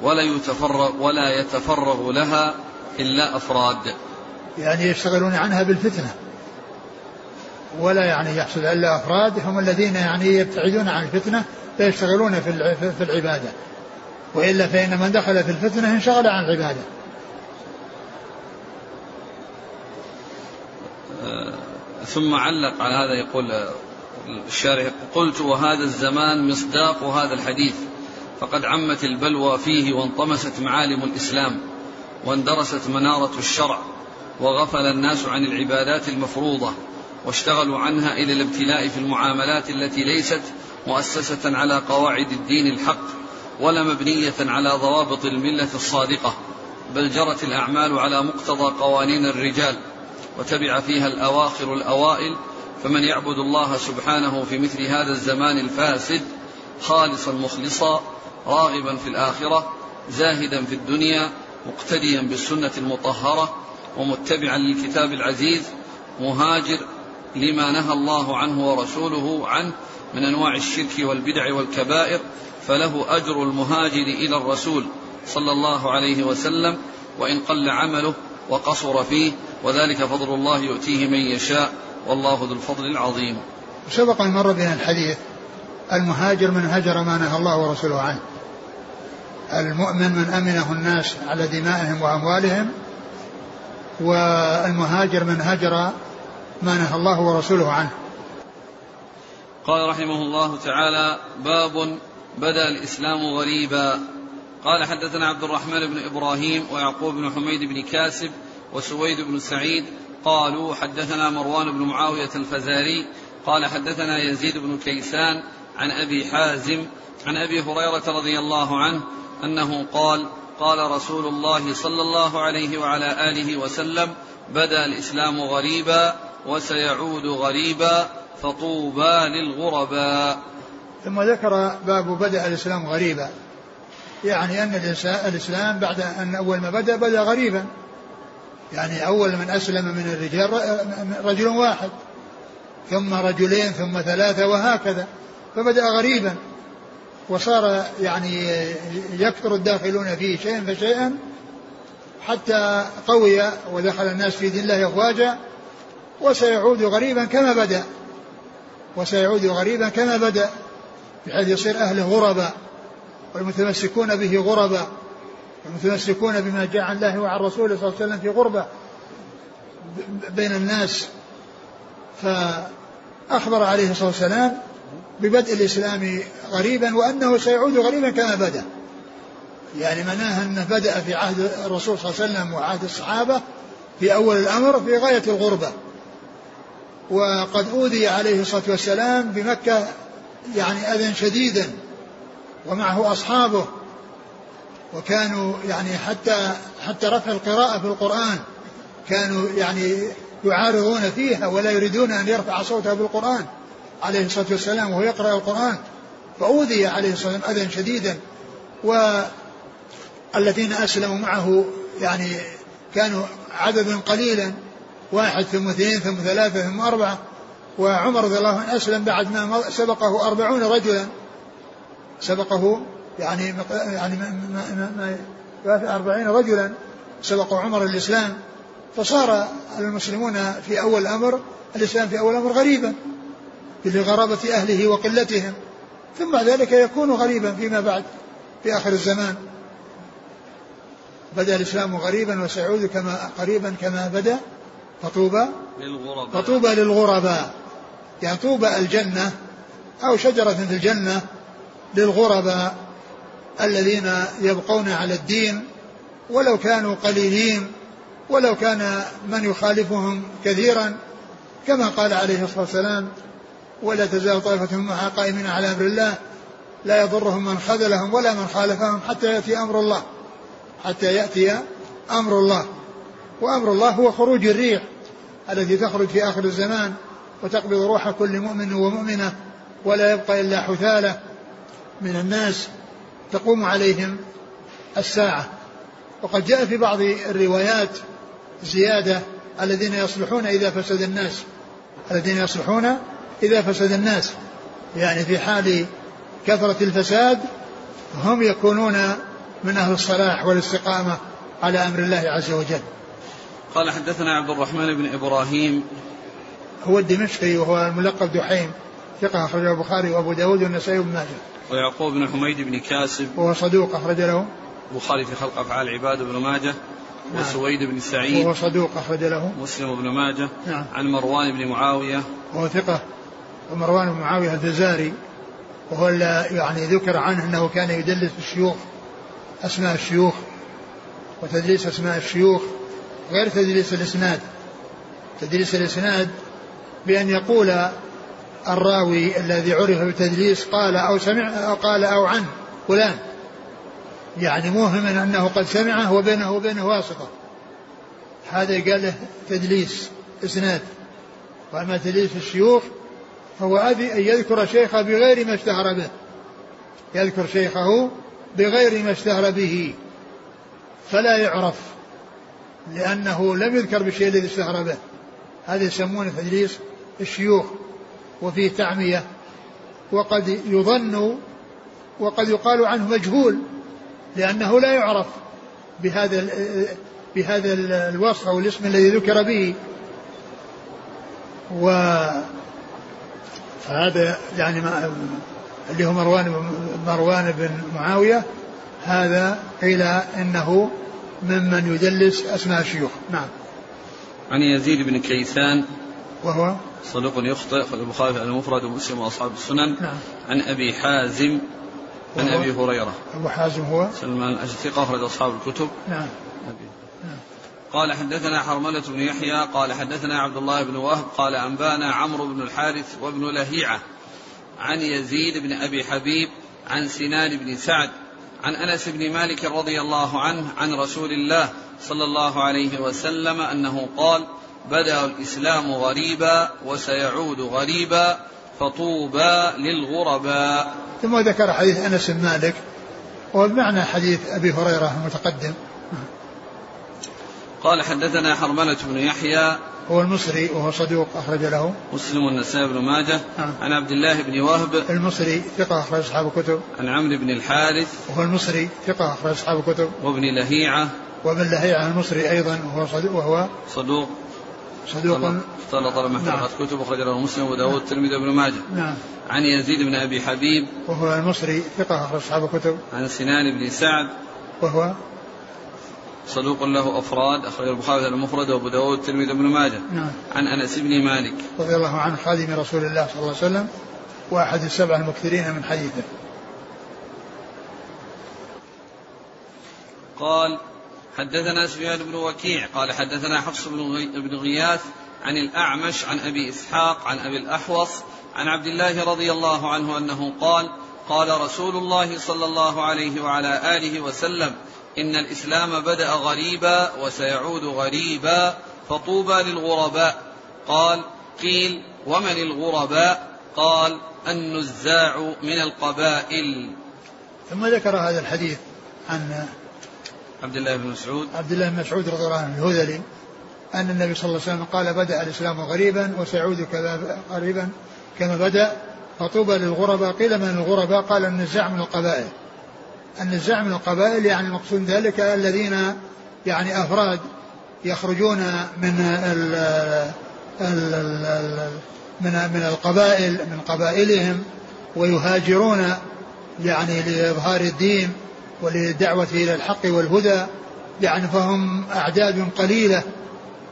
ولا يتفرغ ولا يتفرغ لها إلا أفراد. يعني يشتغلون عنها بالفتنة. ولا يعني يحصل إلا أفراد هم الذين يعني يبتعدون عن الفتنة فيشتغلون في العبادة. وإلا فإن من دخل في الفتنة انشغل عن العبادة. آه، ثم علق على هذا يقول الشارح قلت وهذا الزمان مصداق هذا الحديث فقد عمت البلوى فيه وانطمست معالم الإسلام واندرست منارة الشرع وغفل الناس عن العبادات المفروضة واشتغلوا عنها إلى الابتلاء في المعاملات التي ليست مؤسسة على قواعد الدين الحق ولا مبنية على ضوابط الملة الصادقة بل جرت الأعمال على مقتضى قوانين الرجال. وتبع فيها الأواخر الأوائل فمن يعبد الله سبحانه في مثل هذا الزمان الفاسد خالصا مخلصا راغبا في الآخرة زاهدا في الدنيا مقتديا بالسنة المطهرة ومتبعا للكتاب العزيز مهاجر لما نهى الله عنه ورسوله عنه من أنواع الشرك والبدع والكبائر فله أجر المهاجر إلى الرسول صلى الله عليه وسلم وإن قل عمله وقصر فيه وذلك فضل الله يؤتيه من يشاء والله ذو الفضل العظيم. سبق أن مر بنا الحديث المهاجر من هجر ما نهى الله ورسوله عنه. المؤمن من أمنه الناس على دمائهم وأموالهم والمهاجر من هجر ما نهى الله ورسوله عنه قال رحمه الله تعالى باب بدا الإسلام غريبا قال حدثنا عبد الرحمن بن إبراهيم ويعقوب بن حميد بن كاسب وسويد بن سعيد قالوا حدثنا مروان بن معاوية الفزاري قال حدثنا يزيد بن كيسان عن أبي حازم عن أبي هريرة رضي الله عنه أنه قال قال رسول الله صلى الله عليه وعلى آله وسلم بدا الإسلام غريبا وسيعود غريبا فطوبى للغرباء. ثم ذكر باب بدأ الإسلام غريبا. يعني أن الإسلام بعد أن أول ما بدأ بدأ غريبا. يعني أول من أسلم من الرجال رجل واحد ثم رجلين ثم ثلاثة وهكذا. فبدأ غريبا. وصار يعني يكثر الداخلون فيه شيئا فشيئا حتى قوي ودخل الناس في دين الله أفواجا وسيعود غريبا كما بدأ. وسيعود غريبا كما بدأ بحيث يصير أهله غربا والمتمسكون به غربا المتمسكون بما جاء عن الله وعن رسوله صلى الله عليه وسلم في غربة بين الناس. فأخبر عليه الصلاة والسلام ببدء الإسلام غريبا وأنه سيعود غريبا كما بدأ. يعني معناها أنه بدأ في عهد الرسول صلى الله عليه وسلم وعهد الصحابة في أول الأمر في غاية الغربة. وقد أوذي عليه الصلاة والسلام بمكة يعني أذى شديدا. ومعه أصحابه. وكانوا يعني حتى حتى رفع القراءة في القرآن. كانوا يعني يعارضون فيها ولا يريدون أن يرفع صوته بالقرآن. عليه الصلاة والسلام وهو يقرأ القرآن. فأوذي عليه الصلاة والسلام أذى شديدا. والذين أسلموا معه يعني كانوا عددا قليلا. واحد ثم اثنين ثم ثلاثة ثم أربعة. وعمر رضي الله عنه أسلم بعد ما سبقه أربعون رجلا. سبقه يعني يعني ما ما أربعين رجلا سبقوا عمر الإسلام فصار المسلمون في أول الأمر الإسلام في أول الأمر غريبا لغرابة أهله وقلتهم ثم بعد ذلك يكون غريبا فيما بعد في آخر الزمان. بدأ الإسلام غريبا وسيعود كما قريبا كما بدأ فطوبى للغرباء. فطوبى للغرباء. يعني طوبى الجنة أو شجرة في الجنة للغرباء الذين يبقون على الدين ولو كانوا قليلين ولو كان من يخالفهم كثيرا كما قال عليه الصلاة والسلام ولا تزال طائفة معها قائمين على أمر الله لا يضرهم من خذلهم ولا من خالفهم حتى يأتي أمر الله حتى يأتي أمر الله. وأمر الله هو خروج الريح التي تخرج في آخر الزمان وتقبض روح كل مؤمن ومؤمنة ولا يبقى إلا حثالة من الناس تقوم عليهم الساعة. وقد جاء في بعض الروايات زيادة الذين يصلحون إذا فسد الناس. الذين يصلحون إذا فسد الناس. يعني في حال كثرة الفساد هم يكونون من أهل الصلاح والاستقامة على أمر الله عز وجل. قال حدثنا عبد الرحمن بن إبراهيم. هو الدمشقي وهو الملقب دحيم. ثقة أخرجه البخاري وأبو داود والنسائي وابن ماجه. ويعقوب بن حميد بن كاسب. وهو صدوق أخرج له. البخاري في خلق أفعال العباد بن ماجه. نعم. وسويد بن سعيد. وهو صدوق أخرج له. مسلم بن ماجه. نعم. عن مروان بن معاوية. وهو ثقة. ومروان بن معاوية الفزاري وهو يعني ذكر عنه أنه كان يدلس الشيوخ أسماء الشيوخ وتدليس أسماء الشيوخ غير تدليس الإسناد. تدليس الإسناد بأن يقول الراوي الذي عرف بالتدليس قال أو سمع قال أو عن فلان. يعني موهما أنه قد سمعه وبينه وبينه واسطة. هذا قال له تدليس إسناد. وأما تدليس الشيوخ فهو أبي أن يذكر شيخه بغير ما اشتهر به. يذكر شيخه بغير ما اشتهر به. فلا يعرف لأنه لم يذكر بالشيء الذي اشتهر به. هذا يسمونه تدليس الشيوخ. وفيه تعمية وقد يظن وقد يقال عنه مجهول لأنه لا يعرف بهذا بهذا الوصف أو الاسم الذي ذكر به. و فهذا يعني ما اللي هو مروان مروان بن معاوية هذا قيل إنه ممن يدلس أسماء الشيوخ. نعم. عن يزيد بن كيسان وهو صدوق يخطئ البخاري المفرد ومسلم وأصحاب السنن. نعم. عن أبي حازم عن أبي هريرة. أبو حازم هو سلمان الثقة أخرج أصحاب الكتب. نعم. أبي. نعم. قال حدثنا حرملة بن يحيى قال حدثنا عبد الله بن وهب قال أنبانا عمرو بن الحارث وابن لهيعة. عن يزيد بن أبي حبيب عن سنان بن سعد عن أنس بن مالك رضي الله عنه عن رسول الله صلى الله عليه وسلم أنه قال بدأ الإسلام غريبا وسيعود غريبا فطوبى للغرباء. ثم ذكر حديث أنس بن مالك وبمعنى حديث أبي هريرة المتقدم. قال حدثنا حرملة بن يحيى هو المصري وهو صدوق أخرج له. مسلم والنسائي بن ماجه. نعم. عن عبد الله بن وهب. المصري ثقة أخرج أصحاب الكتب. عن عمرو بن الحارث. وهو المصري ثقة أخرج أصحاب الكتب. وابن لهيعة. وابن لهيعة المصري أيضا وهو صدوق وهو صدوق. صدوق اختلط لما نعم. كتب أخرج له مسلم وداود الترمذي وابن ماجه. نعم. عن يزيد بن أبي حبيب. وهو المصري ثقة أخرج أصحاب الكتب. عن سنان بن سعد. وهو صدوق له أفراد أخرج البخاري المفرد وأبو داود الترمذي بن ماجه. نعم. عن أنس بن مالك. رضي الله عنه خادم رسول الله صلى الله عليه وسلم وأحد السبع المكثرين من حديثه. قال حدثنا سفيان بن وكيع قال حدثنا حفص بن غياث عن الأعمش عن أبي إسحاق عن أبي الأحوص عن عبد الله رضي الله عنه أنه قال قال رسول الله صلى الله عليه وعلى آله وسلم إن الإسلام بدأ غريبا وسيعود غريبا فطوبى للغرباء. قال قيل ومن الغرباء؟ قال النزاع من القبائل. ثم ذكر هذا الحديث عن عبد الله بن مسعود. عبد الله بن مسعود رضي الله عنه الهذلي أن النبي صلى الله عليه وسلم قال بدأ الإسلام غريبا وسيعود غريبا كما بدأ. فطوبى للغرباء قيل من الغرباء؟ قال النزاع من القبائل. النزاع من القبائل يعني المقصود ذلك الذين يعني أفراد يخرجون من ال ال ال من من القبائل من قبائلهم ويهاجرون يعني لإظهار الدين. وللدعوة إلى الحق والهدى يعني فهم أعداد قليلة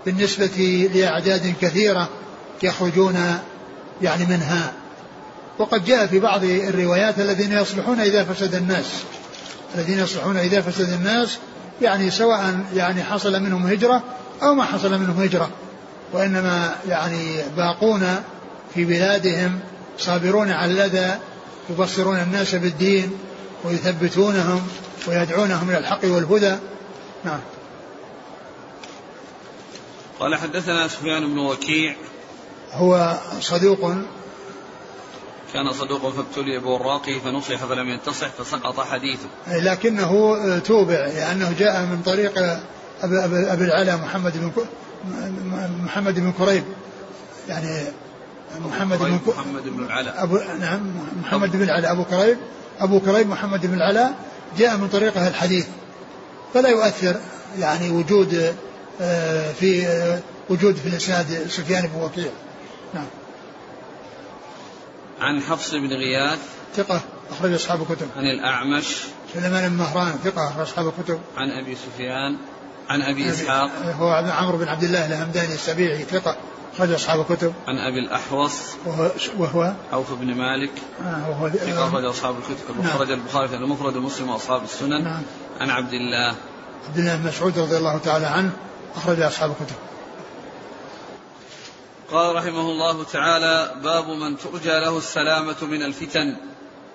بالنسبة لأعداد كثيرة يخرجون يعني منها. وقد جاء في بعض الروايات الذين يصلحون إذا فسد الناس. الذين يصلحون إذا فسد الناس يعني سواء يعني حصل منهم هجرة أو ما حصل منهم هجرة. وإنما يعني باقون في بلادهم صابرون على الأذى يبصرون الناس بالدين ويثبتونهم ويدعونهم إلى الحق والهدى. نعم. قال حدثنا سفيان بن وكيع. هو صدوق. كان صدوقا فابتلي بوراقه فنصح فلم ينتصح فسقط حديثه. لكنه توبع لأنه جاء من طريق أبي, العلا محمد بن محمد بن كريب. يعني محمد بن محمد بن العلاء. أبو نعم محمد بن العلاء أبو كريب. أبو كريب محمد بن العلاء جاء من طريقه الحديث فلا يؤثر يعني وجود آه، في آه، وجود في الإسناد سفيان بن وكيع. نعم. عن حفص بن غياث ثقة أخرج أصحاب الكتب. عن الأعمش سليمان بن مهران ثقة أخرج أصحاب الكتب. عن أبي سفيان عن أبي إسحاق. هو عمرو بن عبد الله الهمداني السبيعي ثقة. أخرج أصحاب الكتب. عن أبي الأحوص. وهو, وهو؟ عوف بن مالك. آه وهو ثقة أخرج أصحاب الكتب. نعم. أخرج البخاري في المفرد ومسلم وأصحاب السنن. نعم. عن عبد الله. عبد الله بن مسعود رضي الله تعالى عنه أخرج أصحاب الكتب. قال رحمه الله تعالى باب من ترجى له السلامة من الفتن.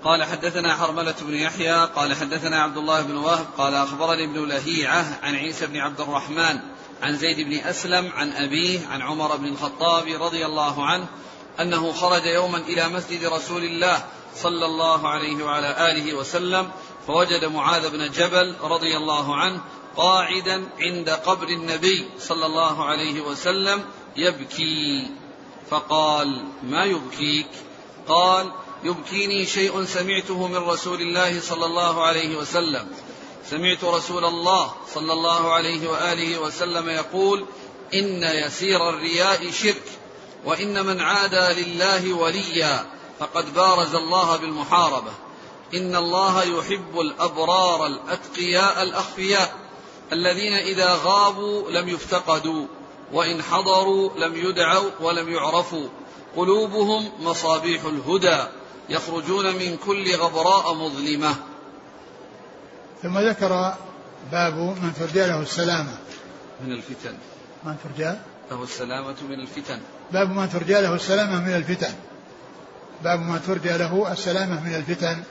قال حدثنا حرملة بن يحيى. قال حدثنا عبد الله بن وهب. قال أخبرني ابن لهيعة عن عيسى بن عبد الرحمن. عن زيد بن أسلم عن أبيه عن عمر بن الخطاب رضي الله عنه أنه خرج يوما إلى مسجد رسول الله صلى الله عليه وعلى آله وسلم فوجد معاذ بن جبل رضي الله عنه قاعدا عند قبر النبي صلى الله عليه وسلم يبكي. فقال ما يبكيك؟ قال يبكيني شيء سمعته من رسول الله صلى الله عليه وسلم. سمعت رسول الله صلى الله عليه وآله وسلم يقول إن يسير الرياء شرك وإن من عادى لله وليا فقد بارز الله بالمحاربة. إن الله يحب الأبرار الأتقياء الأخفياء الذين إذا غابوا لم يفتقدوا وإن حضروا لم يدعوا ولم يعرفوا. قلوبهم مصابيح الهدى يخرجون من كل غبراء مظلمة. ثم ذكر باب من ترجى له السلامة. من الفتن. من ترجى له السلامة من الفتن. باب من ترجى له السلامة من الفتن. باب من ترجى له السلامة من الفتن.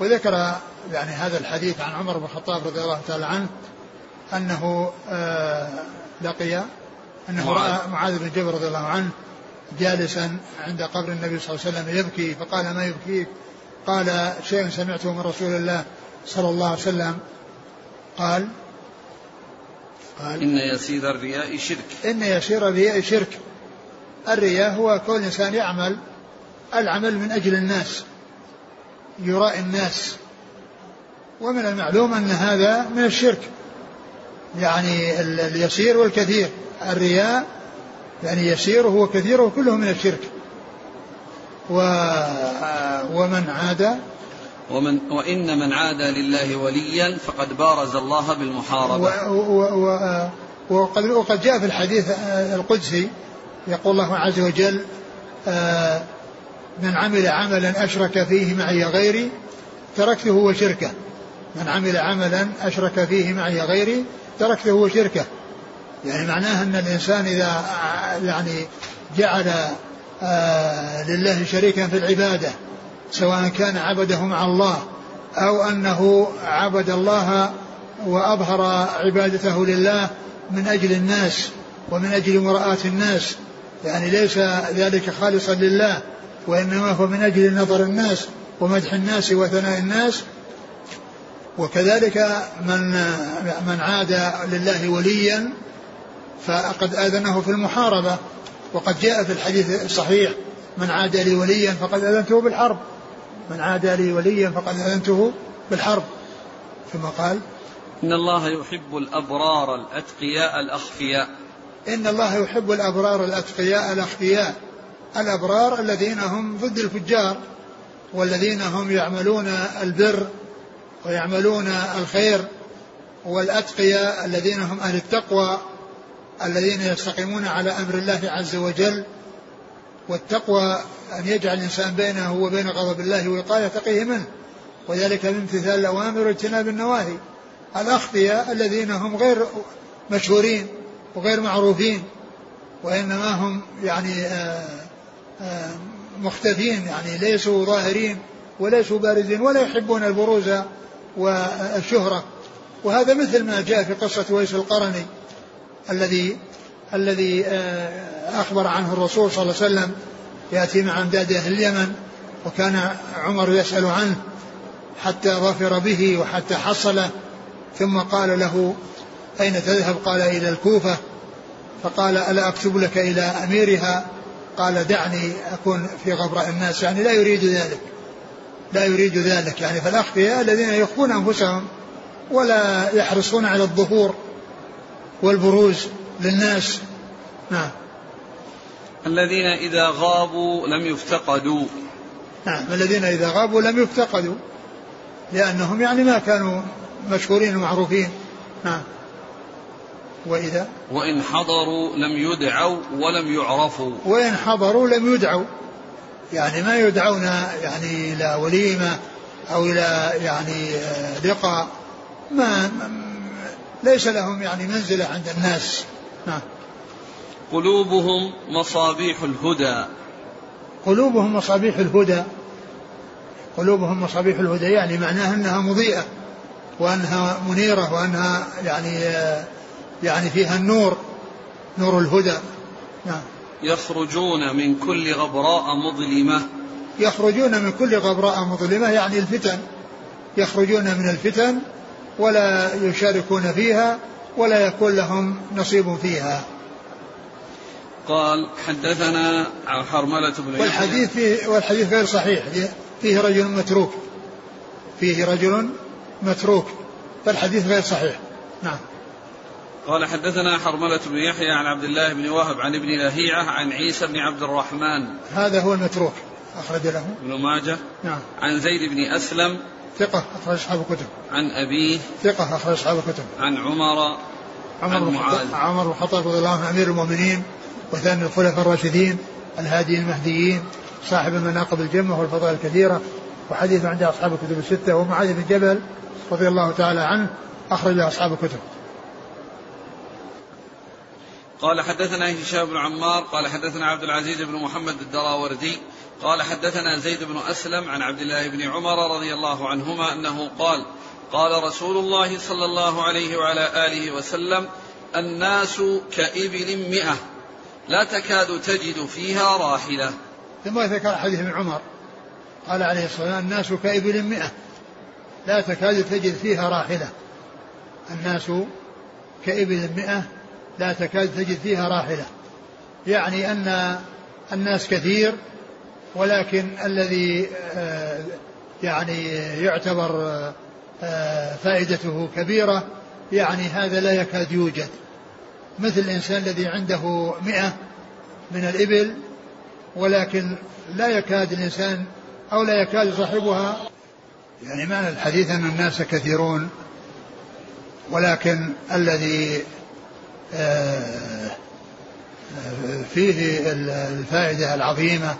وذكر يعني هذا الحديث عن عمر بن الخطاب رضي الله تعالى عنه أنه آه لقي أنه رأى معاذ بن جبل رضي الله عنه جالسا عند قبر النبي صلى الله عليه وسلم يبكي فقال ما يبكيك؟ قال شيء سمعته من رسول الله. صلى الله عليه وسلم قال قال إن يسير الرياء شرك. إن يسير الرياء شرك. الرياء هو كل إنسان يعمل العمل من أجل الناس يرائي الناس. ومن المعلوم أن هذا من الشرك. يعني اليسير والكثير. الرياء يعني يسيره وكثيره كله من الشرك. و ومن عاد ومن وإن من عادى لله وليا فقد بارز الله بالمحاربة. وقد, وقد جاء في الحديث القدسي يقول الله عز وجل من عمل عملا أشرك فيه معي غيري تركته وشركه. من عمل عملا أشرك فيه معي غيري تركته وشركه. يعني معناه أن الإنسان إذا يعني جعل آه لله شريكا في العبادة سواء كان عبده مع الله أو أنه عبد الله وأظهر عبادته لله من أجل الناس ومن أجل مراءة الناس. يعني ليس ذلك خالصا لله وإنما هو من أجل نظر الناس ومدح الناس وثناء الناس. وكذلك من من عاد لله وليا فقد آذنه في المحاربة. وقد جاء في الحديث الصحيح من عاد لي وليا فقد أذنته بالحرب. من عاد لي وليا فقد أذنته بالحرب. ثم قال إن الله يحب الأبرار الأتقياء الأخفياء. إن الله يحب الأبرار الأتقياء الأخفياء. الأبرار الذين هم ضد الفجار والذين هم يعملون البر ويعملون الخير والأتقياء الذين هم أهل التقوى الذين يستقيمون على أمر الله عز وجل والتقوى أن يجعل الإنسان بينه وبين غضب الله وقاية تقيه منه وذلك من امتثال الأوامر واجتناب النواهي. الأخفياء الذين هم غير مشهورين وغير معروفين وإنما هم يعني آآ آآ مختفين يعني ليسوا ظاهرين وليسوا بارزين ولا يحبون البروز والشهرة. وهذا مثل ما جاء في قصة ويس القرني الذي الذي أخبر عنه الرسول صلى الله عليه وسلم يأتي مع أمداد أهل اليمن وكان عمر يسأل عنه حتى ظفر به وحتى حصله ثم قال له أين تذهب؟ قال إلى الكوفة. فقال ألا أكتب لك إلى أميرها؟ قال دعني أكون في غبراء الناس يعني لا يريد ذلك. لا يريد ذلك. يعني فالأخفياء الذين يخفون أنفسهم ولا يحرصون على الظهور والبروز. للناس. نعم. الذين إذا غابوا لم يفتقدوا. نعم. الذين إذا غابوا لم يفتقدوا. لأنهم يعني ما كانوا مشهورين ومعروفين. نعم. وإذا؟ وإن حضروا لم يدعوا ولم يعرفوا. وإن حضروا لم يدعوا. يعني ما يدعون يعني إلى وليمة أو إلى يعني آه، لقاء. ما ليس لهم يعني منزلة عند الناس. نعم. قلوبهم مصابيح الهدى. قلوبهم مصابيح الهدى. قلوبهم مصابيح الهدى يعني معناها أنها مضيئة وأنها منيرة وأنها يعني يعني فيها النور نور الهدى. نعم. يخرجون من كل غبراء مظلمة. يخرجون من كل غبراء مظلمة يعني الفتن. يخرجون من الفتن ولا يشاركون فيها ولا يكون لهم نصيب فيها. قال حدثنا حرملة بن والحديث فيه والحديث غير صحيح. فيه رجل متروك. فيه رجل متروك. فالحديث غير صحيح. نعم. قال حدثنا حرملة بن يحيى عن عبد الله بن وهب عن ابن لهيعة عن عيسى بن عبد الرحمن. هذا هو المتروك. أخرج له. ابن ماجه. نعم. عن زيد بن أسلم ثقة أخرج أصحاب الكتب. عن أبيه. ثقة أخرج أصحاب الكتب. عن عمر. عمر بن عمر بن الخطاب رضي الله عنه أمير المؤمنين وثاني الخلفاء الراشدين الهادي المهديين صاحب المناقب الجمة والفضائل الكثيرة وحديث عند أصحاب الكتب الستة ومعاذ بن جبل رضي الله تعالى عنه أخرج أصحاب الكتب. قال حدثنا هشام بن عمار قال حدثنا عبد العزيز بن محمد الدراوردي قال حدثنا زيد بن أسلم عن عبد الله بن عمر رضي الله عنهما أنه قال قال رسول الله صلى الله عليه وعلى آله وسلم الناس كإبل مئة لا تكاد تجد فيها راحلة. ثم ذكر حديث ابن عمر قال عليه الصلاة والسلام الناس كإبل مئة لا تكاد تجد فيها راحلة. الناس كإبل مئة لا تكاد تجد فيها راحلة. يعني أن الناس كثير ولكن الذي آه، يعني يعتبر آه، فائدته كبيرة يعني هذا لا يكاد يوجد. مثل الإنسان الذي عنده مئة من الإبل ولكن لا يكاد الإنسان أو لا يكاد صاحبها. يعني معنى الحديث أن الناس كثيرون ولكن الذي آه، فيه الفائدة العظيمة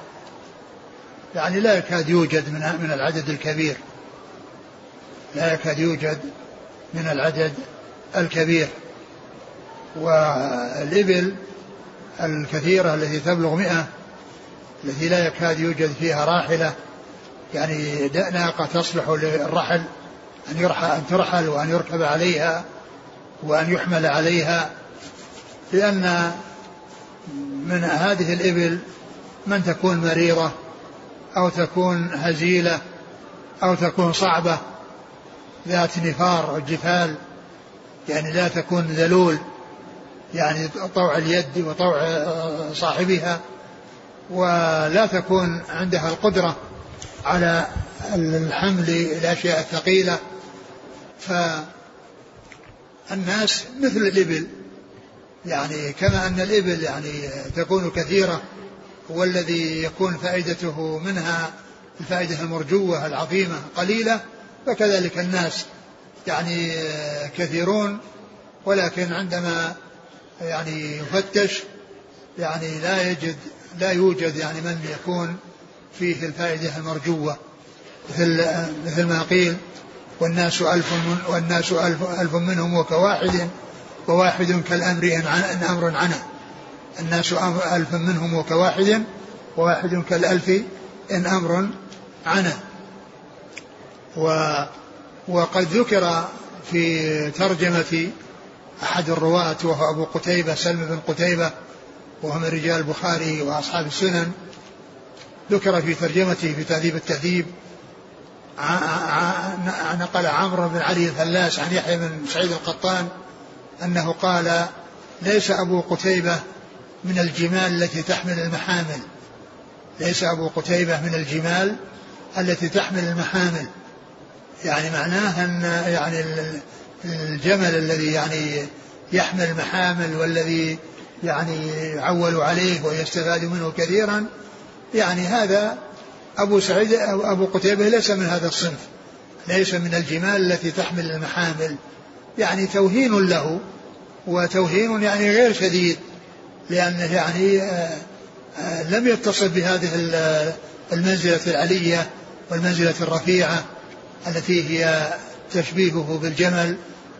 يعني لا يكاد يوجد من من العدد الكبير. لا يكاد يوجد من العدد الكبير. والإبل الكثيرة التي تبلغ مئة التي لا يكاد يوجد فيها راحلة يعني ناقة تصلح للرحل أن يرحل أن ترحل وأن يركب عليها وأن يحمل عليها. لأن من هذه الإبل من تكون مريضة أو تكون هزيلة أو تكون صعبة ذات نفار أو جفال يعني لا تكون ذلول يعني طوع اليد وطوع صاحبها ولا تكون عندها القدرة على الحمل الأشياء الثقيلة. فالناس مثل الإبل يعني كما أن الإبل يعني تكون كثيرة والذي يكون فائدته منها الفائدة المرجوة العظيمة قليلة فكذلك الناس يعني كثيرون ولكن عندما يعني يفتش يعني لا يجد لا يوجد يعني من يكون فيه الفائدة المرجوة. مثل مثل ما قيل والناس ألف من والناس ألف, ألف منهم وكواحد وواحد كالأمر إن أمر عنه. الناس ألف منهم وكواحد وواحد كالألف إن أمر عنه و وقد ذكر في ترجمة أحد الرواة وهو أبو قتيبة سلم بن قتيبة وهو من رجال البخاري وأصحاب السنن ذكر في ترجمته في تهذيب التهذيب نقل عمرو بن علي الفلاس عن يحيى بن سعيد القطان أنه قال ليس أبو قتيبة من الجمال التي تحمل المحامل. ليس أبو قتيبة من الجمال التي تحمل المحامل. يعني معناه أن يعني الجمل الذي يعني يحمل المحامل والذي يعني يعول عليه ويستفاد منه كثيرا يعني هذا أبو سعيد أو أبو قتيبة ليس من هذا الصنف. ليس من الجمال التي تحمل المحامل. يعني توهين له وتوهين يعني غير شديد. لأنه يعني آه، آه، لم يتصل بهذه المنزلة العلية والمنزلة الرفيعة التي هي تشبيهه بالجمل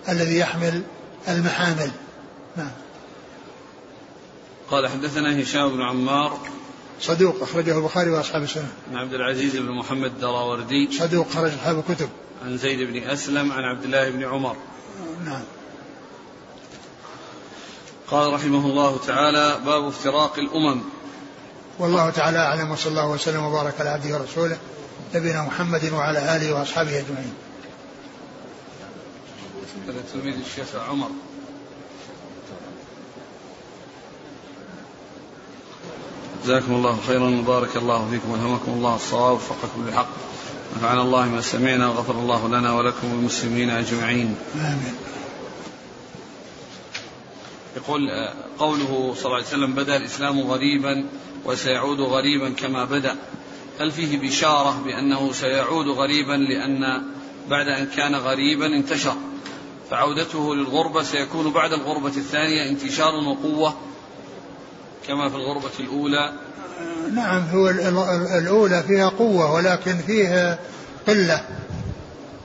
الذي يحمل المحامل نعم قال حدثنا هشام بن عمار صدوق أخرجه البخاري وأصحاب السنة. عن عبد العزيز بن محمد الدراوردي. صدوق خرج أصحاب الكتب. عن زيد بن أسلم عن عبد الله بن عمر. نعم. قال رحمه الله تعالى باب افتراق الأمم. والله تعالى أعلم وصلى الله وسلم وبارك على عبده ورسوله نبينا محمد وعلى آله وأصحابه أجمعين. تلميذ الشيخ عمر جزاكم الله خيرا وبارك الله فيكم وألهمكم الله الصواب وفقكم للحق نفعنا الله ما سمعنا وغفر الله لنا ولكم والمسلمين أجمعين. آمين. يقول قوله صلى الله عليه وسلم بدا الإسلام غريبا وسيعود غريبا كما بدا. هل فيه بشارة بأنه سيعود غريبا لأن بعد أن كان غريبا انتشر؟ فعودته للغربة سيكون بعد الغربة الثانية انتشار وقوة كما في الغربة الأولى. نعم هو الأولى فيها قوة ولكن فيه قلة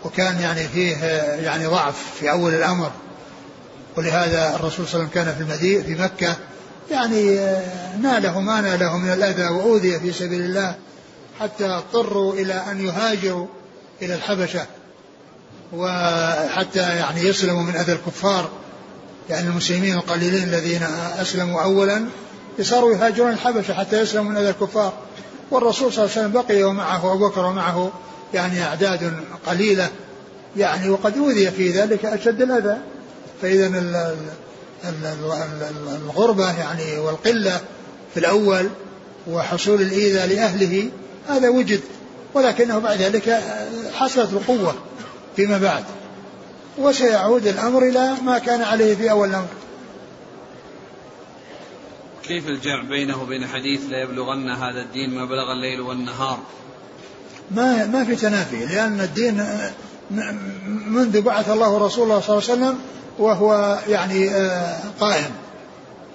وكان يعني فيه يعني ضعف في أول الأمر. ولهذا الرسول صلى الله عليه وسلم كان في المدينة في مكة يعني ناله ما ناله من الأذى وأوذي في سبيل الله حتى اضطروا إلى أن يهاجروا إلى الحبشة وحتى يعني يسلموا من أذى الكفار يعني المسلمين القليلين الذين أسلموا أولا صاروا يهاجرون الحبشة حتى يسلموا من أذى الكفار. والرسول صلى الله عليه وسلم بقي ومعه أبو بكر ومعه يعني أعداد قليلة يعني وقد أوذي في ذلك أشد الأذى. فإذا الغربة يعني والقلة في الأول وحصول الإيذاء لأهله هذا وجد. ولكنه بعد ذلك حصلت القوة فيما بعد. وسيعود الأمر إلى ما كان عليه في أول الأمر. كيف الجمع بينه وبين حديث لا يبلغن هذا الدين ما بلغ الليل والنهار؟ ما ما في تنافي لأن الدين منذ بعث الله رسوله صلى الله عليه وسلم وهو يعني آه، قائم.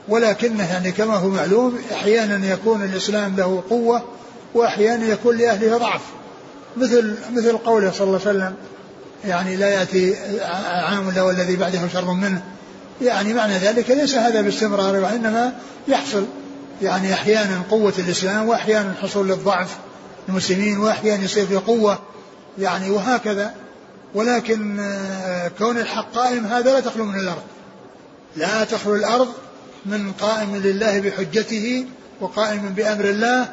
ولكنه يعني كما هو معلوم أحيانا يكون الإسلام له قوة واحيانا يكون لأهله ضعف. مثل مثل قوله صلى الله عليه وسلم يعني لا يأتي عام إلا والذي بعده شر منه. يعني معنى ذلك ليس هذا باستمرار وإنما يحصل. يعني أحيانا قوة الإسلام وأحيانا حصول للضعف المسلمين وأحيانا يصير في قوة. يعني وهكذا. ولكن آه، كون الحق قائم هذا لا تخلو من الأرض. لا تخلو الأرض من قائم لله بحجته وقائم بأمر الله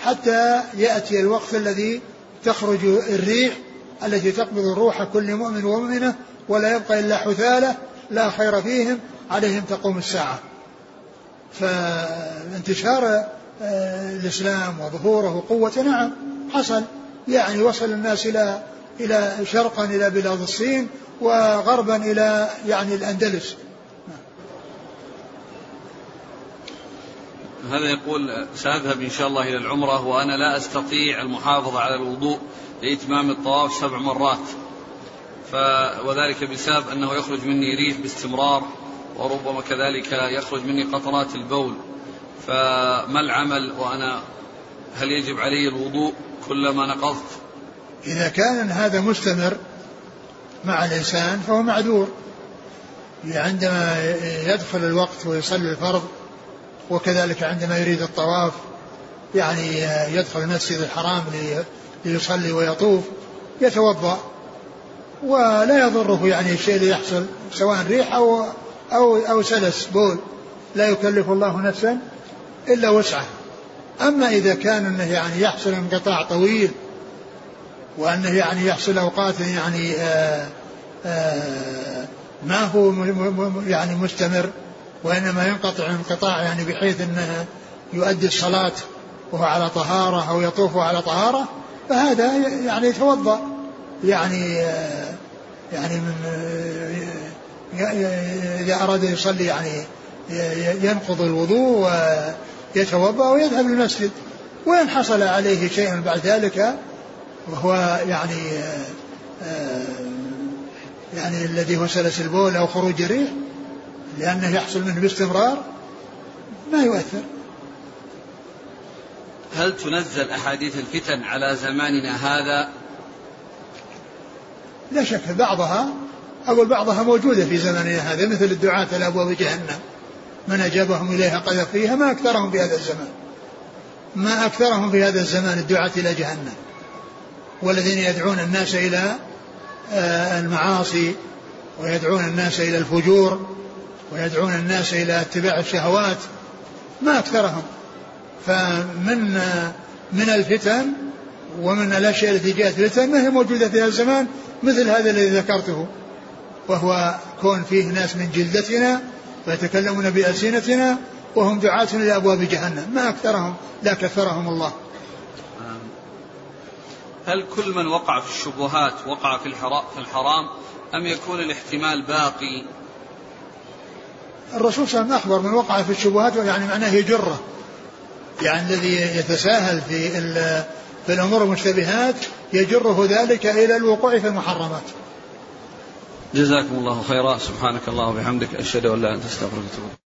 حتى يأتي الوقت الذي تخرج الريح التي تقبض روح كل مؤمن ومؤمنة ولا يبقى إلا حثالة لا خير فيهم عليهم تقوم الساعة. فانتشار آه، الإسلام وظهوره وقوته نعم حصل. يعني وصل الناس إلى إلى شرقا إلى بلاد الصين وغربا إلى يعني الأندلس. هذا يقول سأذهب إن شاء الله إلى العمرة وأنا لا أستطيع المحافظة على الوضوء لإتمام الطواف سبع مرات. ف وذلك بسبب أنه يخرج مني ريح باستمرار وربما كذلك يخرج مني قطرات البول. فما العمل وأنا هل يجب علي الوضوء كلما نقضت؟ إذا كان هذا مستمر مع الإنسان فهو معذور. عندما يدخل الوقت ويصلي الفرض وكذلك عندما يريد الطواف يعني يدخل المسجد الحرام ليصلي ويطوف يتوضأ ولا يضره يعني الشيء اللي يحصل سواء ريح أو أو أو سلس بول. لا يكلف الله نفسا إلا وسعه أما إذا كان أنه يعني يحصل انقطاع طويل وأنه يعني يحصل أوقات يعني آآ آآ ما هو يعني مستمر وإنما ينقطع انقطاع يعني بحيث أنه يؤدي الصلاة وهو على طهارة أو يطوف على طهارة فهذا يعني يتوضأ يعني يعني من إذا أراد يصلي يعني ينقض الوضوء ويتوضأ ويذهب للمسجد وإن حصل عليه شيء بعد ذلك وهو يعني يعني الذي هو سلس البول أو خروج الريح لأنه يحصل منه باستمرار ما يؤثر. هل تنزل أحاديث الفتن على زماننا هذا؟ لا شك بعضها أقول بعضها موجودة في زماننا هذا مثل الدعاة إلى أبواب جهنم. من أجابهم إليها قذف فيها ما أكثرهم في هذا الزمان. ما أكثرهم في هذا الزمان الدعاة إلى جهنم. والذين يدعون الناس إلى آه، المعاصي ويدعون الناس إلى الفجور ويدعون الناس إلى اتباع الشهوات ما أكثرهم. فمن من الفتن ومن الأشياء التي جاءت فتن ما هي موجودة في هذا الزمان مثل هذا الذي ذكرته وهو كون فيه ناس من جلدتنا ويتكلمون بألسنتنا وهم دعاة إلى أبواب جهنم. ما أكثرهم لا كثرهم الله. هل كل من وقع في الشبهات وقع في الحرام أم يكون الاحتمال باقي؟ الرسول صلى الله عليه وسلم أخبر من وقع في الشبهات يعني معناه يجره يعني الذي يتساهل في في الأمور المشتبهات يجره ذلك إلى الوقوع في المحرمات. جزاكم الله خيرا. سبحانك الله وبحمدك أشهد أن لا أنت أستغفرك